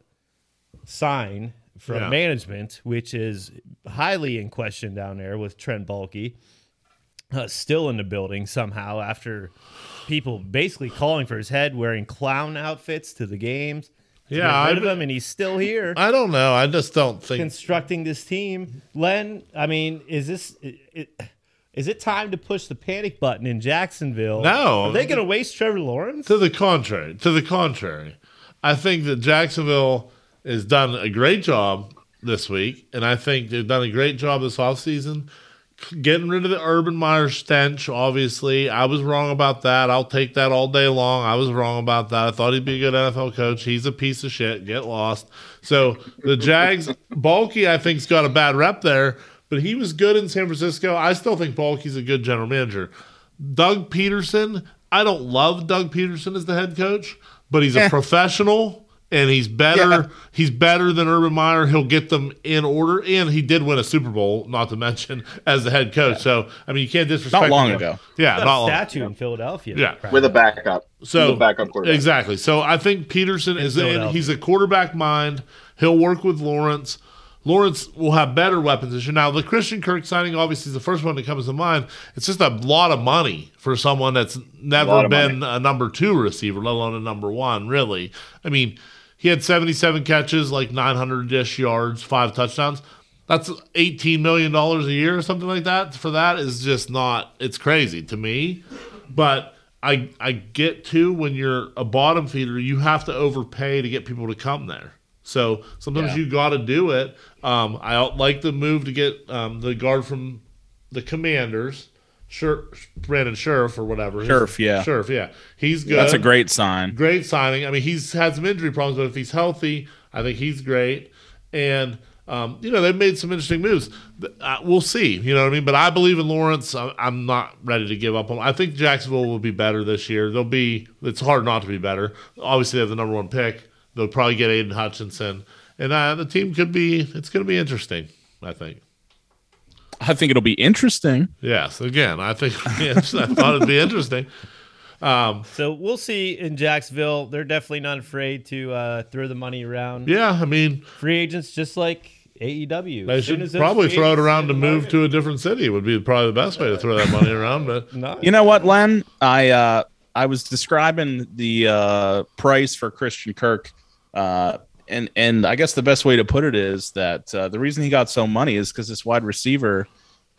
sign from Yeah. management, which is highly in question down there with Trent Baalke uh, still in the building somehow after people basically calling for his head, wearing clown outfits to the games. to Yeah, I- of him, and he's still here I don't know. I just don't think. constructing this team. Len, I mean, is this? i- i- Is it time to push the panic button in Jacksonville? No. Are they going to waste Trevor Lawrence? To the contrary, to the contrary, I think that Jacksonville has done a great job this week, and I think they've done a great job this offseason getting rid of the Urban Meyer stench. Obviously, I was wrong about that. I'll take that all day long. I was wrong about that. I thought he'd be a good NFL coach. He's a piece of shit. Get lost. So the Jags, Baalke, I think's got a bad rep there, but he was good in San Francisco. I still think Baalke's a good general manager. Doug Pederson, I don't love Doug Pederson as the head coach, but he's a professional and he's better. Yeah. He's better than Urban Meyer. He'll get them in order, and he did win a Super Bowl, not to mention as the head coach. So I mean, you can't disrespect. Not long him. ago. Yeah, Got not a long. statue in Philadelphia. Yeah. with a backup. So with a backup quarterback. exactly. So I think Pederson is in. He's a quarterback mind. He'll work with Lawrence. Lawrence will have better weapons this year. Now, the Christian Kirk signing obviously is the first one that comes to mind. It's just a lot of money for someone that's never lot of been a number two receiver, let alone a number one, really. I mean, he had 77 catches, like 900 ish yards, five touchdowns. That's $18 million a year or something like that. For that is just not, it's crazy to me. But I, I get to when you're a bottom feeder, you have to overpay to get people to come there. So sometimes Yeah. you got to do it. Um, I like the move to get um, the guard from the Commanders, Sher- Brandon Scherff or whatever. Scherff, yeah. Scherff, yeah. He's good. That's a great sign. great signing. I mean, he's had some injury problems, but if he's healthy, I think he's great. And um, you know, they've made some interesting moves. Uh, we'll see. You know what I mean? But I believe in Lawrence. I- I'm not ready to give up on. Him. I think Jacksonville will be better this year. They'll be. It's hard not to be better. Obviously, they have the number one pick. They'll probably get Aidan Hutchinson, and uh, the team could be. It's going to be interesting. I think. I think it'll be interesting. Yes. Again, I think. Yes, I thought it'd be interesting. Um, So we'll see in Jacksonville. They're definitely not afraid to uh, throw the money around. Yeah. I mean, Free agents, just like AEW. They should probably throw it around hit to move market- to a different city. Would be probably the best way to throw that money around. But No, You know what, Len? I uh, I was describing the uh, price for Christian Kirk, uh, and and I guess the best way to put it is that uh, the reason he got so money is because this wide receiver,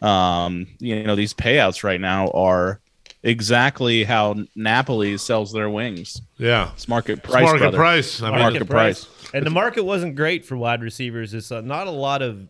um, you know, these payouts right now are exactly how Napoli sells their wings. yeah, It's market It's price, market brother. price. I mean, Market price. And the market wasn't great for wide receivers. It's uh, not a lot of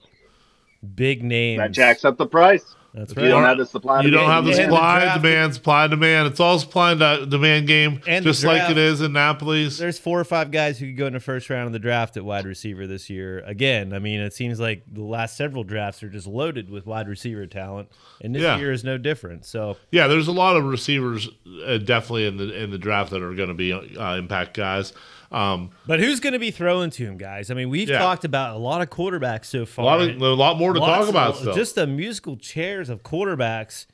big names. That jacks up the price. That's If right. you don't have the supply, you don't demand, have the Yeah, and the supply, draft- demand, supply, demand. It's all supply and demand game, And just like it is in Napoli's. There's four or five guys who could go in the first round of the draft at wide receiver this year. Again, I mean, it seems like the last several drafts are just loaded with wide receiver talent, and this Yeah. year is no different. So Yeah, there's a lot of receivers uh, definitely in the in the draft that are going to be uh, impact guys. Um, But who's going to be throwing to him, guys? I mean, we've Yeah. talked about a lot of quarterbacks so a far. lot of a lot more to Lots talk of- about still. Just the musical chairs of quarterbacks.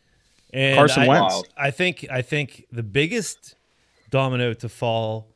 And Carson I, Wentz. I think I think the biggest domino to fall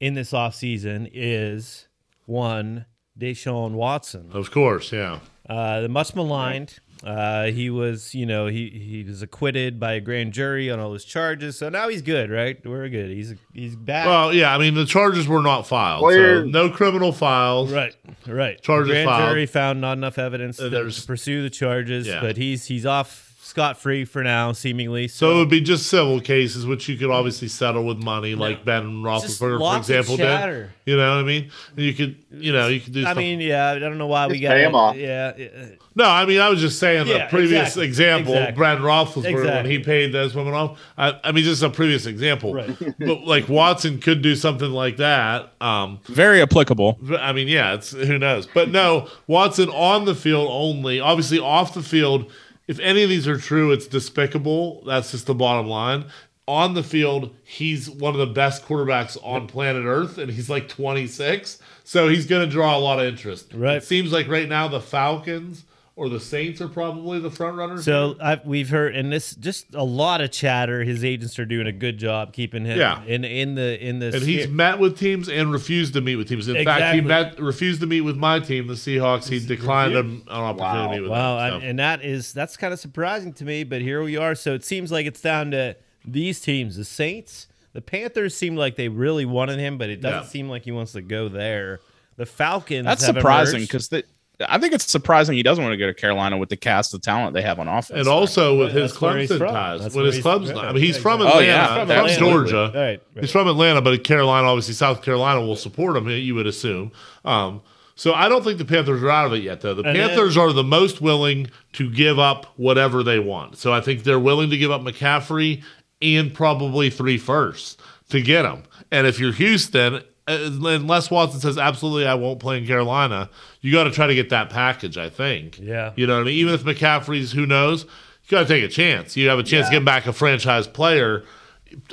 in this offseason is one Deshaun Watson. of course, yeah. Uh, the much maligned. Uh, he was, you know, he he was acquitted by a grand jury on all his charges. So now he's good, right? We're good. He's he's back. Well, yeah. I mean, the charges were not filed, so no criminal files. Right, right. Charges Grand filed. jury found not enough evidence to, to pursue the charges, Yeah. but he's he's off scot free for now, seemingly. So it would be just civil cases, which you could obviously settle with money, like Ben Just Roethlisberger, for example, chatter. did. You know what I mean? And you could, you know, you could do. I stuff. mean, yeah, I don't know why we Just got pay him off. Yeah, yeah, no, I mean, I was just saying Yeah, a previous exactly, example, exactly. Brad Roethlisberger when he paid those women off. I, I mean, just a previous example. Right. but like Watson could do something like that. Um, Very applicable. I mean, yeah, it's who knows. But no, Watson on the field only. Obviously, off the field, if any of these are true, it's despicable. That's just the bottom line. On the field, he's one of the best quarterbacks on planet Earth, and he's like 26. So he's going to draw a lot of interest. Right. It seems like right now the Falcons or the Saints are probably the front runners. So I've, we've heard, and this just a lot of chatter. His agents are doing a good job keeping him Yeah. in in the in the. and he's met with teams and refused to meet with teams. In fact, he met refused to meet with my team, the Seahawks. He declined an, an opportunity Wow. with Wow, them. and, so. and that is that's kind of surprising to me, but here we are. So it seems like it's down to these teams: the Saints, the Panthers seem like they really wanted him, but it doesn't Yeah. seem like he wants to go there. The Falcons. That's have surprising because because I think it's surprising he doesn't want to go to Carolina with the cast of talent they have on offense. And also with his That's Clemson ties. With his he's- Clemson, I mean, he's from. Atlanta, Oh, yeah. from, From Atlanta. Georgia. Right, right. He's from Atlanta, but Carolina, obviously, South Carolina will support him. You would assume. Um, so I don't think the Panthers are out of it yet, though. The And then- Panthers are the most willing to give up whatever they want. So I think they're willing to give up McCaffrey and probably three firsts to get him. And if you're Houston, Uh, unless Watson says absolutely I won't play in Carolina, you got to try to get that package. I think. Yeah. You know what I mean? Even if McCaffrey's, who knows? You got to take a chance. You have a chance to get back a franchise player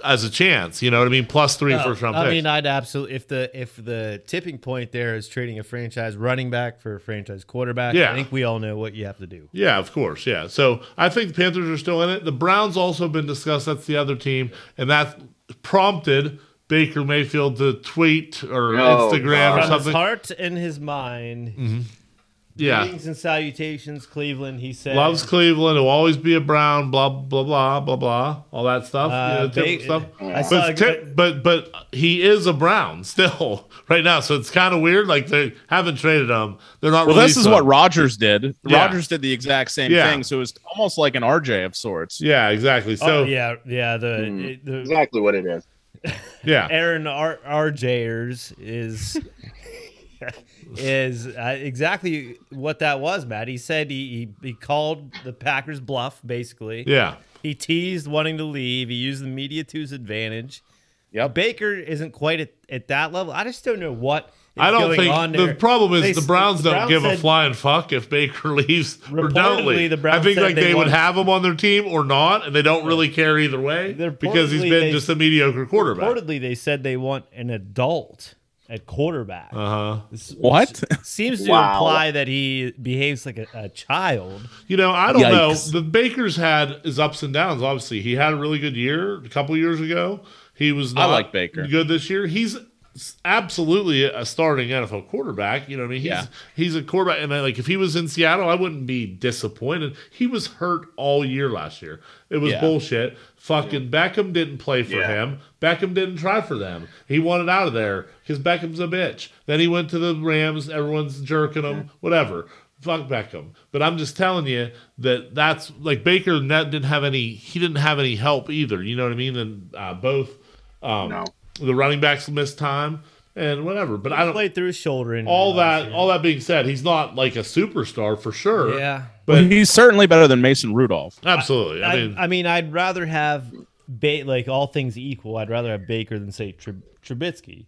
as a chance. You know what I mean? Plus three No, first round I picks. mean, I'd absolutely if the if the tipping point there is trading a franchise running back for a franchise quarterback. Yeah. I think we all know what you have to do. yeah, of course. Yeah. So I think the Panthers are still in it. The Browns also been discussed. That's the other team, and that prompted Baker Mayfield to tweet or Oh, Instagram or God. From his something. heart and his mind. Yeah. Greetings and salutations, Cleveland. He said, Loves Cleveland. Will always be a Brown. Blah blah blah blah blah. All that stuff. Uh, you know, typical Ba- stuff. I saw a But, tip- but but he is a Brown still right now, so it's kind of weird. Like they haven't traded him. They're not. well, this is releasing what. Rodgers did. Yeah. Rodgers did the exact same Yeah. thing, so it was almost like an RJ of sorts. Yeah, exactly. So oh, yeah, yeah. The, the Exactly what it is. Yeah. Aaron R- RJers is is uh, exactly what that was, Matt. He said he, he he called the Packers bluff. Basically, Yeah. he teased wanting to leave. He used the media to his advantage. Yeah. Baker isn't quite at, at that level. I just don't know what. Is I don't think the there. problem is They- the Browns don't Browns give a flying fuck if Baker leaves or don't Reportedly, leave. the Browns I think said like they they, would want- have him on their team or not, and they don't really care either way because he's reportedly been they- just a mediocre quarterback. Reportedly, they said they want an adult at quarterback. Uh huh. What? seems to Wow. imply that he behaves like a, a child. You know, I don't Yikes. know. The Baker's had his ups and downs. Obviously, he had a really good year a couple years ago. He was I not like Baker. good this year. He's absolutely a starting NFL quarterback. You know what I mean? He's Yeah. he's a quarterback, and I, like if he was in Seattle, I wouldn't be disappointed. He was hurt all year last year. It was Yeah. bullshit. Fucking Beckham didn't play for Yeah. him. Beckham didn't try for them. He wanted out of there because Beckham's a bitch. Then he went to the Rams. Everyone's jerking him. Whatever. Fuck Beckham. But I'm just telling you that that's like Baker net didn't have any. He didn't have any help either. You know what I mean? And uh, both um, No. The running backs missed time and whatever. But I don't. Played through his shoulder. injury All that. year. All that being said, he's not like a superstar for sure. Yeah. But he's certainly better than Mason Rudolph. absolutely. I, I, mean, I mean, I'd rather have ba- like all things equal. I'd rather have Baker than say Trub- Trubisky.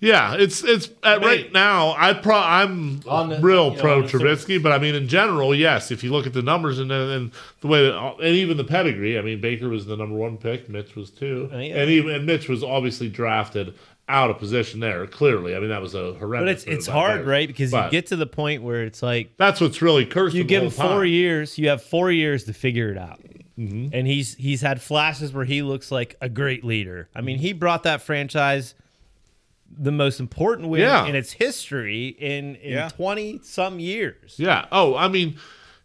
Yeah, it's it's at right now. I pro I'm On the- real pro. Trubisky, but I mean in general, yes. If you look at the numbers and and the way that and even the pedigree, I mean Baker was the number one pick, Mitch was two, Uh, yeah. and even and Mitch was obviously drafted out of position there. Clearly, I mean that was a horrendous. But it's it's hard, Bears. right? Because you get to the point where it's like that's what's really cursed. you give him four time. years. You have four years to figure it out. Mm-hmm. And he's he's had flashes where he looks like a great leader. I mean, he brought that franchise the most important win Yeah. in its history in in Yeah. twenty some years. Yeah. Oh, I mean,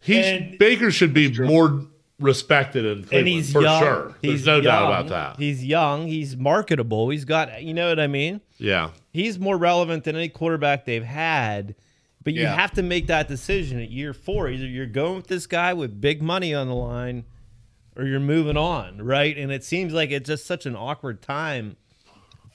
he's And- Baker should be more respected in Cleveland and he's for young. sure. There's He's no doubt about that. He's young. He's marketable. He's got you know what I mean. yeah. He's more relevant than any quarterback they've had. But you Yeah. have to make that decision at year four. Either you're going with this guy with big money on the line, or you're moving on, right? And it seems like it's just such an awkward time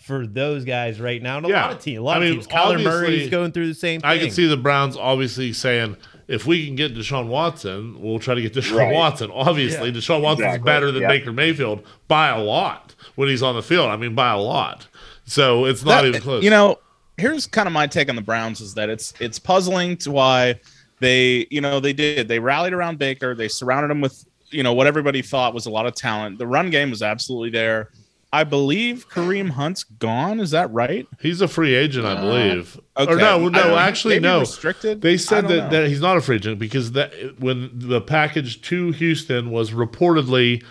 for those guys right now. And a Yeah. lot of teams, a lot I of mean, teams. Kyler obviously, Murray's going through the same thing. I can see the Browns obviously saying, if we can get Deshaun Watson, we'll try to get Deshaun Right. Watson. Obviously, Deshaun Watson's Exactly. better than Yep. Baker Mayfield by a lot when he's on the field. I mean, by a lot. So it's not That- even close. You know, here's kind of my take on the Browns is that it's it's puzzling to why they, you know, they did. They rallied around Baker. They surrounded him with, you know, what everybody thought was a lot of talent. The run game was absolutely there. I believe Kareem Hunt's gone. Is that right? He's a free agent, I uh, believe. okay. Or no, no, actually, no. restricted? They said that, know. that he's not a free agent because that when the package to Houston was reportedly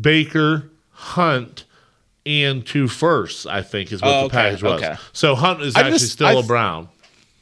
Baker, Hunt, and two firsts. I think is what Oh, the okay, package was. okay. So Hunt is I actually just- still I a th- Brown.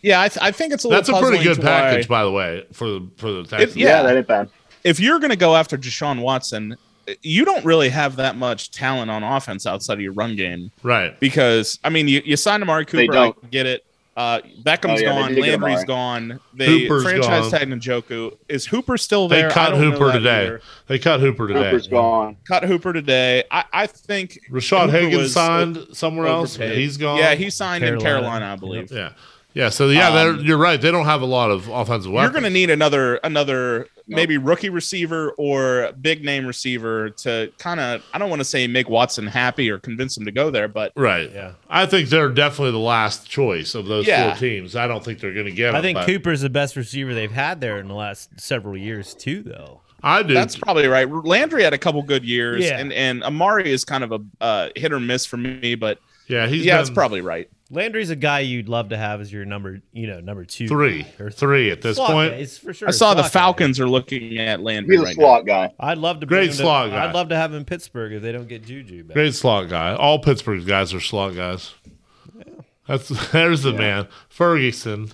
Yeah, I, th- I think it's a little. That's a pretty good to why- package, by the way, for the for the Texans. yeah. Yeah, that ain't bad. if you're going to go after Deshaun Watson, you don't really have that much talent on offense outside of your run game Right. because I mean you, you signed Amari Cooper, I don't. get it. Uh, Beckham's Oh, yeah, gone, Landry's gone. They Hooper's franchise gone. tagged Njoku. Is Hooper still They there? I cut Hooper today. either. They cut Hooper today. Cooper's gone. Cut Hooper today. I, I think Rashad Hooper Higgins signed somewhere else. overpaid. He's gone. Yeah, he signed in Carolina. Carolina, I believe. Yeah. Yeah. So yeah, Um, you're right. They don't have a lot of offensive weapons. You're going to need another another maybe rookie receiver or big name receiver to kind of I don't want to say make Watson happy or convince him to go there, but Right. Yeah. I think they're definitely the last choice of those Yeah. four teams. I don't think they're going to get. I them, think but Cooper's the best receiver they've had there in the last several years too, though. I do. that's probably right. Landry had a couple good years, Yeah. and and Amari is kind of a uh, hit or miss for me, but yeah, he's yeah, been it's probably right. Landry's a guy you'd love to have as your number, you know, number two. three, or three at this slot point. guy. It's for sure. I a saw the slot guy. Falcons are looking at Landry He's a right slot guy. I'd love to Great bring him to- slot guy. I'd love to have him in Pittsburgh if they don't get Juju back. Great slot guy. All Pittsburgh guys are slot guys. That's there's the man, Ferguson.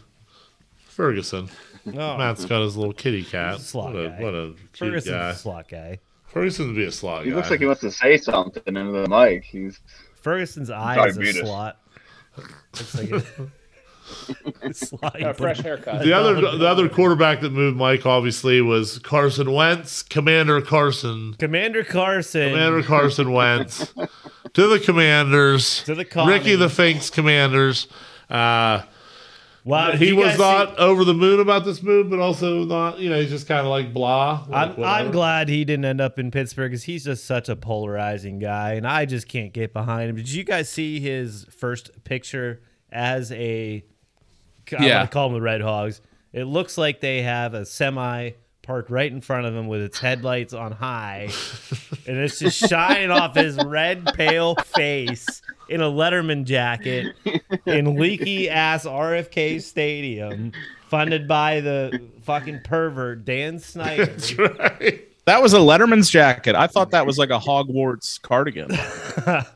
Ferguson. No, Matt's got his little kitty cat. Slot what a guy. what a cute Ferguson's guy. a slot guy. Ferguson would be a slot He guy. looks like he wants to say something into the mic. He's Ferguson's eye is a Brutus. slot. Looks like a slot. you now. put- fresh haircut. The other the other quarterback that moved Mike obviously was Carson Wentz, Commander Carson. Commander Carson. Commander Carson Wentz to the Commanders. To the Commies. Ricky the Finks Commanders. Uh, wow, did he was not see- over the moon about this move, but also not, you know, he's just kind of like blah. like I'm, whatever. I'm glad he didn't end up in Pittsburgh because he's just such a polarizing guy, and I just can't get behind him. Did you guys see his first picture as a? I'm Yeah. gonna call him the Red Hogs. It looks like they have a semi parked right in front of him with its headlights on high, and it's just shining off his red pale face in a Letterman jacket in leaky ass RFK Stadium, funded by the fucking pervert Dan Snyder. That's right. That was a Letterman's jacket. I thought that was like a Hogwarts cardigan.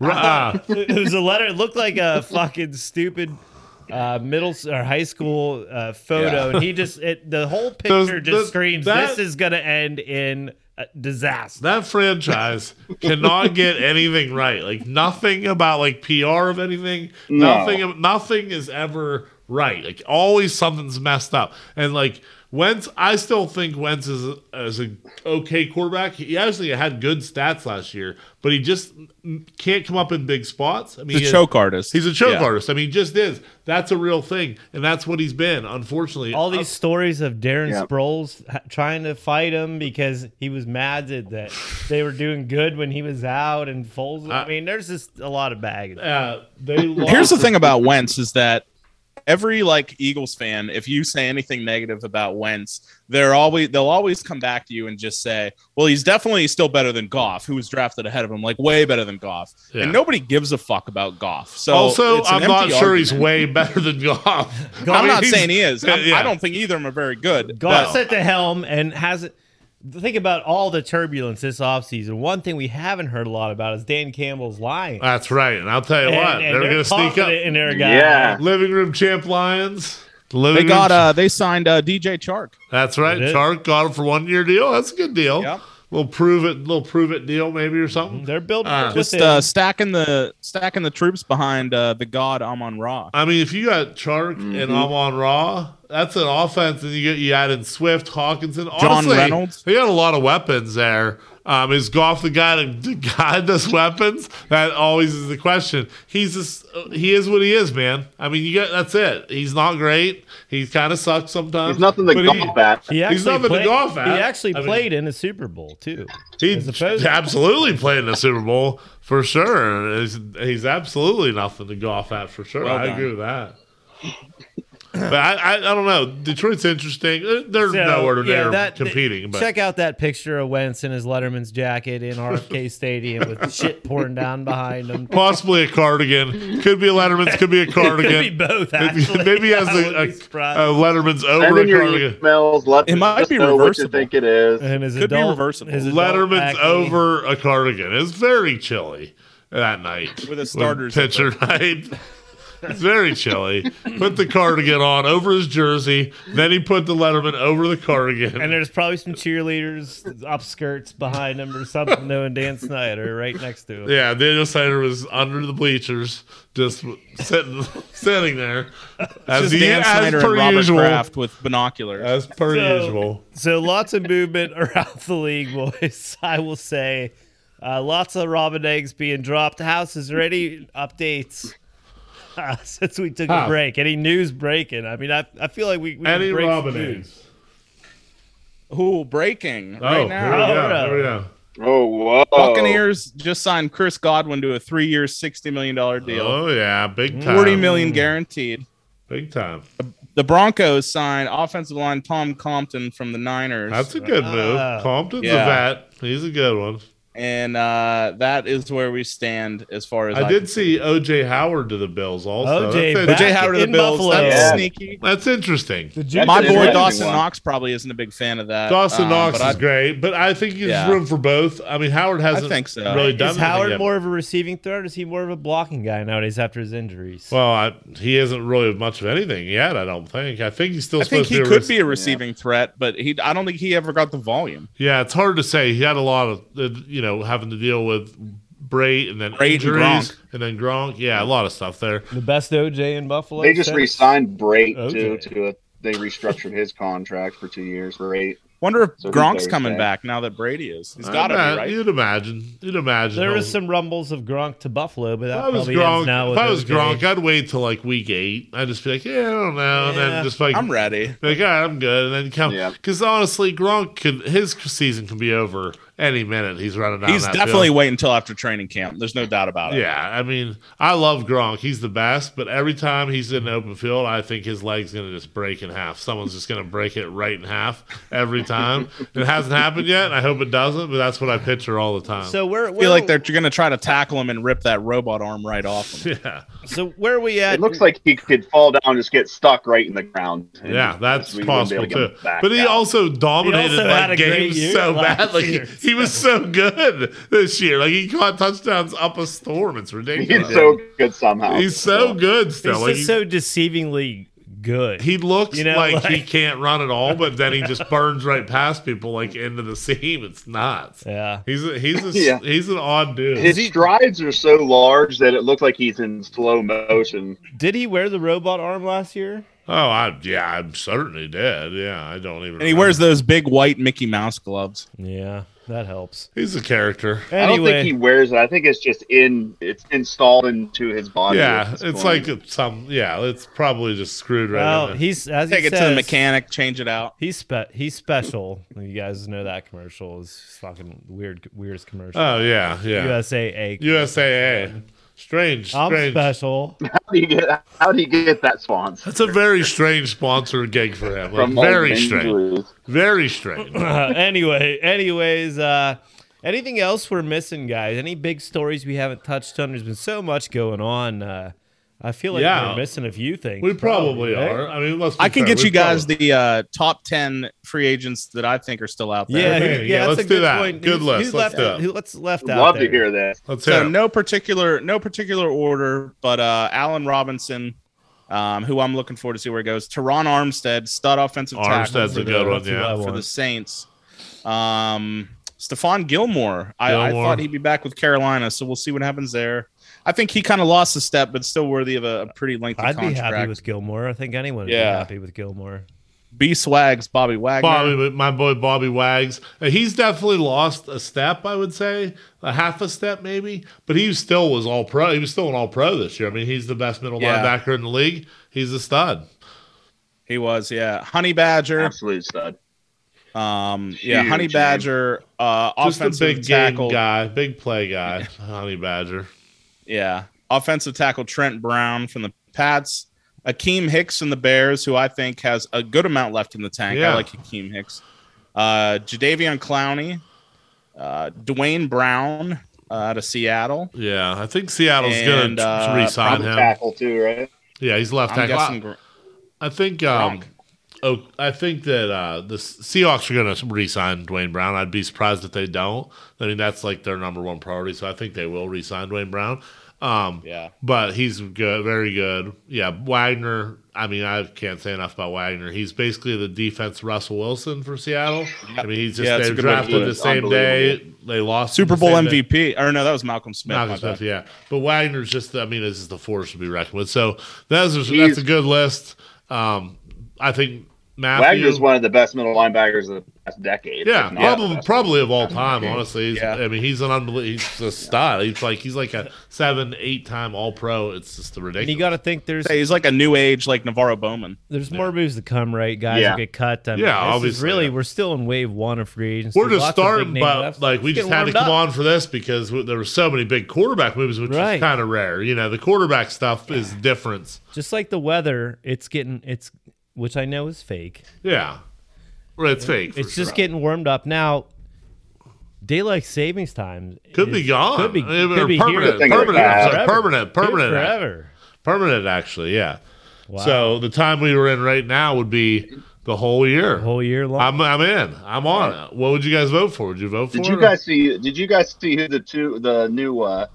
Ah, it was a letter. It looked like a fucking stupid uh, middle or high school uh, photo, Yeah. and he just it, the whole Those- picture just those- screams, that- "This is gonna end in a disaster." that franchise cannot get anything right. Like nothing about like PR of anything. No. Nothing. Nothing is ever right. Like always something's messed up. And like Wentz, I still think Wentz is a, is a okay quarterback. He actually had good stats last year, but he just can't come up in big spots. I mean, He's a choke artist. He's a choke Yeah. artist. I mean, he just is. That's a real thing, and that's what he's been. Unfortunately, All these stories of Darren Yeah. Sproles trying to fight him because he was mad that, that they were doing good when he was out, and Foles. I Uh, mean, there's just a lot of baggage. uh, they lost Here's the thing about Wentz is that every like Eagles fan, if you say anything negative about Wentz, they're always they'll always come back to you and just say, "Well, he's definitely still better than Goff, who was drafted ahead of him, like way better than Goff." Yeah. And nobody gives a fuck about Goff. So also, I'm not empty sure he's way better than Goff. I I'm mean, not saying he is. I'm, Yeah. I don't think either of them are very good. Goff's but- at the helm and has think about all the turbulence this offseason. One thing we haven't heard a lot about is Dan Campbell's lying. That's right. And I'll tell you And- what, and they're, going to sneak up. confident in their guy. Yeah. Living room champ Lions. Living they got ch- uh they signed uh DJ Chark. That's right. Did? Chark got him for one year deal. That's a good deal. Yep. Little prove it, little prove it deal maybe or something. They're building Uh, Just uh stacking the stacking the troops behind uh the god Amon Ra. I mean, if you got Chark and Amon Ra, that's an offense, and you get you add in Swift, Hockenson, John Honestly, Reynolds. They got a lot of weapons there. Um, is Goff the guy to to guide those weapons? That always is the question. He's just he is what he is, man. I mean, you get that's it. He's not great. He kind of sucks sometimes. he's nothing to but golf at. he actually nothing to played, golf at. He actually I mean- played in a Super Bowl too. He as opposed to- absolutely played in the Super Bowl for sure. He's, he's absolutely nothing to golf at for sure. Well I agree with that. But I, I, I don't know. Detroit's interesting. Uh, They're So, nowhere yeah, near that- competing. But Check out that picture of Wentz in his Letterman's jacket in RFK Stadium with shit pouring down behind him. possibly a cardigan. Could be a Letterman's. Could be a cardigan. Could cardigan. be both. Actually, Maybe he has I a, wouldn't a, a Letterman's Send over in a cardigan. emails. Let It might be know what you think it is. and his Could be adult, reversible. his Letterman's acne. over a cardigan. It's very chilly that night. With a starter's pitcher night. It's very chilly. Put the cardigan on over his jersey. Then he put the Letterman over the cardigan. And there's probably some cheerleaders upskirts behind him or something knowing Dan Snyder right next to him. yeah, Daniel Snyder was under the bleachers, just sitting sitting there. As, Just he, Dan as Snyder per and Robert usual. Kraft with binoculars. As per So- usual. So lots of movement around the league, boys. I will say, uh, lots of Robin eggs being dropped. House, is there any updates since we took a break? Any news breaking? I mean, I, I feel like we, we Any can break some news. eggs? Who breaking Oh, right here we now? go. Oh, Here we go. Oh, whoa. Buccaneers just signed Chris Godwin to a three-year, sixty million dollar deal, Oh yeah, big time. forty million guaranteed. Big time. The Broncos signed offensive line Tom Compton from the Niners. That's a good move. Ah. Compton's Yeah. a vet. He's a good one. And uh, that is where we stand as far as I I did can see OJ Howard to the Bills also. OJ that's, Howard of the Bills. Buffalo. That's Yeah. sneaky. that's interesting. That's My boy Dawson one. Knox probably isn't a big fan of that. Dawson um, Knox is I- great, but I think there's Yeah. room for both. I mean, Howard hasn't think so. really done Is Howard yet. more of a receiving threat or is he more of a blocking guy nowadays after his injuries? Well, I, he isn't really much of anything yet. I don't think. I think he's still I think he to be. could rec- be a receiving threat, but he I don't think he ever got the volume. Yeah, it's hard to say. He had a lot of, uh, you know, having to deal with Brate and then Brate and injuries Gronk. and then Gronk. Yeah, a lot of stuff there. the best OJ in Buffalo. They just re-signed Brate Okay. too. To a, they restructured his contract for two years for eight. Wonder if So Gronk's coming okay. back now that Brady is. He's got to be right. You'd imagine. You'd imagine. There was some rumbles of Gronk to Buffalo, but that I was probably Gronk, ends now if I was OJ. Gronk, I'd wait till like week eight. I'd just be like, yeah, I don't know, and Yeah. then just like I'm ready. Like, all right, I'm good, and then come Yeah. because honestly, Gronk could his season can be over any minute. He's running down. He's that definitely field. waiting until after training camp. There's no doubt about it. Yeah, I mean, I love Gronk. He's the best, but every time he's in the open field, I think his leg's gonna just break in half. Someone's just gonna break it right in half every time. it hasn't happened yet. and I hope it doesn't, but that's what I picture all the time. So where, I feel like they're going to try to tackle him and rip that robot arm right off him. yeah, so where are we at? It looks like he could fall down, and just get stuck right in the ground. yeah, that's we wouldn't be possible to too. But he out. also dominated He also had like a great games year so badly. Like he, was so good this year. Like he caught touchdowns up a storm. It's ridiculous. he's so good somehow. He's so good still. He's Like, just he, so deceivingly good. he looks You know, like, he can't run at all, but then he just burns right past people like into the seam. It's nuts. yeah. He's a, he's a, Yeah. he's an odd dude. His strides are so large that it looks like he's in slow motion. Did he wear the robot arm last year? oh, I yeah, I certainly did. Yeah, I don't even. And he wears those big white Mickey Mouse gloves. Yeah, that helps. He's a character. I don't think he wears it. I think it's just in. It's installed into his body. Yeah, it's this like it's some. Yeah, it's probably just screwed right. well, in there. he's as Take he it to the mechanic, change it out. He's spe- he's special. You guys know that commercial is fucking weird, weirdest commercial. Oh yeah, yeah. USAA. USAA. Strange, I'm strange. special. how do you get? How do you get that sponsor? That's a very strange sponsor gig for him. Like, very strange. Very strange. Uh, anyway, anyways, uh, anything else we're missing, guys? Any big stories we haven't touched on? There's been so much going on. Uh, I feel like Yeah. we're missing a few things. We probably right? are. I mean, let's. I can fair, get we you guys probably- the uh, top 10 free agents that I think are still out there. Yeah, Okay, yeah, yeah, that's let's a do good that. point. Good Who's- list. Who's Let's left, do it. who- let's left out Love there? to hear that. Let's hear. So it. no particular no particular order, but uh, Allen Robinson, um, who I'm looking forward to see where he goes. Terron Armstead, stud offensive tackle Armstead's for a the, good one. that's who I Yeah. for the Saints. Um, Stephon Gilmore. I, I thought he'd be back with Carolina, so we'll see what happens there. I think he kind of lost a step, but still worthy of a, a pretty lengthy I'd be happy with Gilmore. I think anyone would Yeah. be happy with Gilmore. B Swags, Bobby Wagner. Bobby, my boy Bobby Wags. Uh, He's definitely lost a step, I would say, a half a step maybe. But he still was all pro. He was still an all pro this year. I mean, he's the best middle Yeah. linebacker in the league. He's a stud. He was, yeah. Honey Badger. Absolute stud. Um, yeah, Huge Honey. Badger, uh, Just a offensive big game tackle. guy, big play guy, Honey Badger. Yeah. Offensive tackle Trent Brown from the Pats. Akiem Hicks and the Bears, who I think has a good amount left in the tank. Yeah. I like Akiem Hicks. Uh, Jadeveon Clowney, uh, Duane Brown uh, out of Seattle. Yeah, I think Seattle's And, going to uh, re-sign him. tackle too, right? Yeah, he's left I'm tackle. guessing. I, I think. Um, Gronk. Oh, I think that uh, the Seahawks are going to re-sign Duane Brown. I'd be surprised if they don't. I mean, that's like their number one priority. So I think they will re-sign Duane Brown. Um, Yeah. but he's good, very good. Yeah, Wagner. I mean, I can't say enough about Wagner. He's basically the defense Russell Wilson for Seattle. I mean, he's just Yeah, they a good way to drafted the same day. They lost Super Bowl same day. MVP. Or no, that was Malcolm Smith. Malcolm Smith, bad. yeah. But Wagner's just, I mean, this is the force to be reckoned with. So that's, that's a good list. Um, I think Matthew. Wagner's one of the best middle linebackers of the past decade. yeah, if not the probably probably of all time. Honestly, he's, Yeah. I mean, he's an unbelievable. He's a stud. He's like he's like a seven, eight time All Pro. It's just ridiculous. And you got to think there's Say He's like a new age, like NaVorro Bowman. there's more moves to come, right? Guys Yeah. will get cut. I mean, Yeah, this is obviously, Really, yeah. we're still in wave one of free agency. We're just Lots starting, name but left. like we just had to come up. on for this because w- there were so many big quarterback moves, which Right. is kind of rare. You know, the quarterback stuff is difference. Just like the weather, it's getting it's which I know is fake. Yeah, well, it's fake. It's just sure. getting warmed up now. Daylight savings time could be gone. Could be, I mean, could be permanent, here. Thing of permanent, past. permanent, Here permanent, forever. permanent. Actually, yeah. Wow. So the time we were in right now would be the whole year. The whole year long. I'm I'm in. I'm on it. What would you guys vote for? Would you vote for Did you guys see? Did you guys see who the two the new uh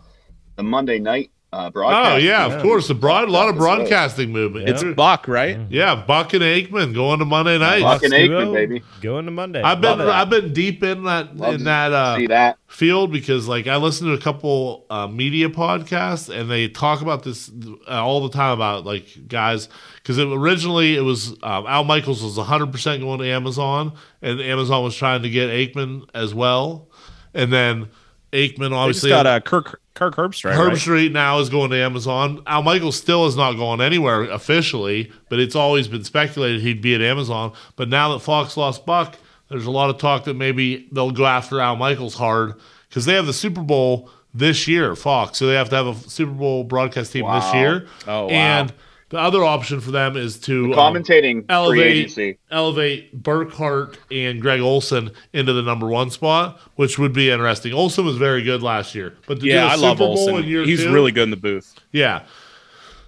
the Monday night uh broadcast? Oh yeah, of course. The broad, a lot of broadcasting movement. It's It's Buck, right? yeah, Buck and Aikman going to Monday night. Buck and Aikman, baby. Going to Monday. I've been Love. I've been deep in that Love in that uh, see that. field because like I listen to a couple uh, media podcasts and they talk about this uh, all the time about like guys because it, originally it was um, Al Michaels was 100% going to Amazon and Amazon was trying to get Aikman as well and then Aikman obviously got uh, Kirk Kirk Herbstreit. Herb right? Now is going to Amazon. Al Michaels still is not going anywhere officially, but it's always been speculated he'd be at Amazon. But now that Fox lost Buck, there's a lot of talk that maybe they'll go after Al Michaels hard because they have the Super Bowl this year, Fox. So they have to have a Super Bowl broadcast team this year. Oh, wow. And the other option for them is to um, Commentating free elevate elevate Burkhardt and Greg Olsen into the number one spot, which would be interesting. Olsen was very good last year, but to Yeah, do a I Super love Bowl Olsen. in year He's two, really good in the booth. yeah.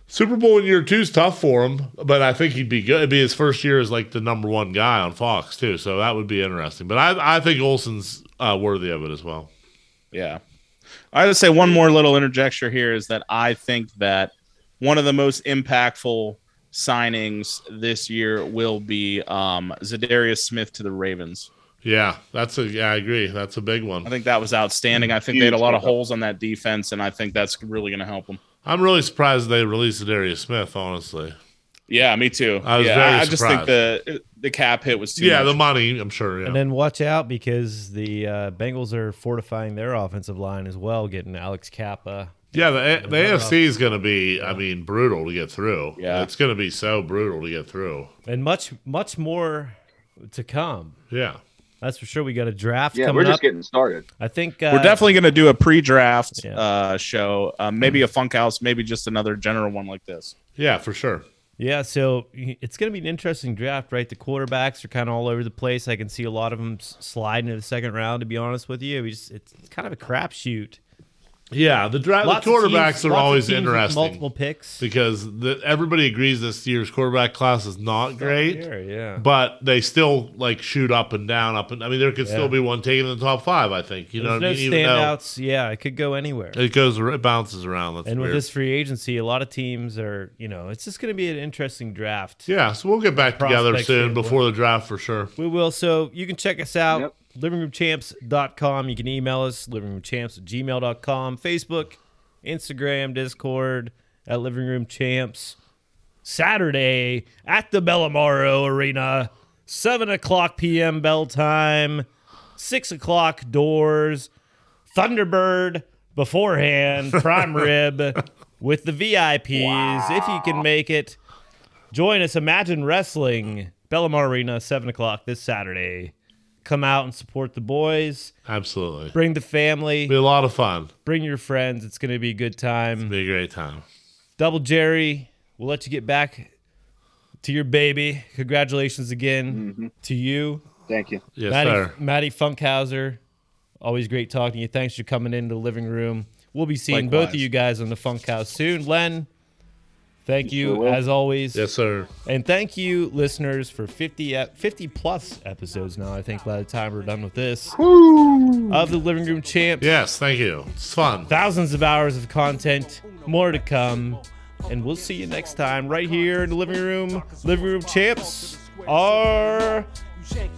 Super Bowl in year two is tough for him, but I think he'd be good. It'd be his first year as like the number one guy on Fox too, so that would be interesting. But I, I think Olsen's uh, worthy of it as well. Yeah. I would say one more little interjection here is that I think that one of the most impactful signings this year will be um, Za'Darius Smith to the Ravens. Yeah, that's a yeah, I agree. That's a big one. I think that was outstanding. I think they had a lot of holes on that defense, and I think that's really going to help them. I'm really surprised they released Darius Smith. Honestly, Yeah, me too. I was yeah, very I just think the the cap hit was too yeah, much. the money. I'm sure. Yeah. And then watch out because the uh, Bengals are fortifying their offensive line as well, getting Alex Cappa. Yeah, the, the AFC is going to be, I mean, brutal to get through. Yeah. It's going to be so brutal to get through. And much, much more to come. Yeah. That's for sure. We got a draft Yeah, coming we're just up. getting started. I think uh, We're definitely going to do a pre-draft Yeah. uh, show, uh, maybe a funk house, maybe just another general one like this. Yeah, for sure. Yeah, so it's going to be an interesting draft, right? The quarterbacks are kind of all over the place. I can see a lot of them s- slide into the second round. To be honest with you, we just, it's, it's kind of a crapshoot. Yeah, the, dra- the quarterbacks teams- are always interesting Multiple picks. because the, everybody agrees this year's quarterback class is not great, Here, yeah. but they still like shoot up and down, up and I mean, there could Yeah. still be one taken in the top five. I think you know There's what I no mean. Even though standouts. Yeah, it could go anywhere. it goes, it bounces around. That's and with this free agency, a lot of teams are, you know, it's just going to be an interesting draft. yeah, so we'll get back together soon before the draft for sure. We will. So you can check us out, Yep. livingroomchamps.com. You can email us, livingroomchamps at gmail.com, Facebook, Instagram, Discord, at Living Room Champs. Saturday at the Bellamaro Arena, 7 o'clock p.m. bell time, 6 o'clock doors, Thunderbird beforehand, prime rib with the VIPs. If you can make it, join us. Imagine Wrestling, Bellamar Arena, 7 o'clock this Saturday. Come out and support the boys. Absolutely, Bring the family. be a lot of fun. Bring your friends. It's going to be a good time. Be a great time. Double Jerry, we'll let you get back to your baby. Congratulations again mm-hmm. to you, Thank you. Yes, Matty, sir. Matty Funkhauser. Always great talking to you. Thanks for coming into the living room. We'll be seeing both of you guys on the Funk House soon. Len, thank you Sure as always. Yes, sir. And thank you, listeners, for 50, ep- 50 plus episodes now, I think, by the time we're done with this, of the Living Room Champs. Yes, thank you. It's fun. Thousands of hours of content, more to come. And we'll see you next time right here in the living room. Living Room Champs are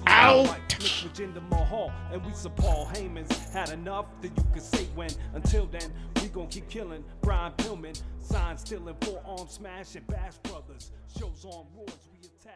out. Virginia Mahal and we some Paul Heyman's had enough that you could say when. Until then, we gon' keep killing Brian Pillman, sign stealing, forearm smash and Bash Brothers. Shows on roads, we attack.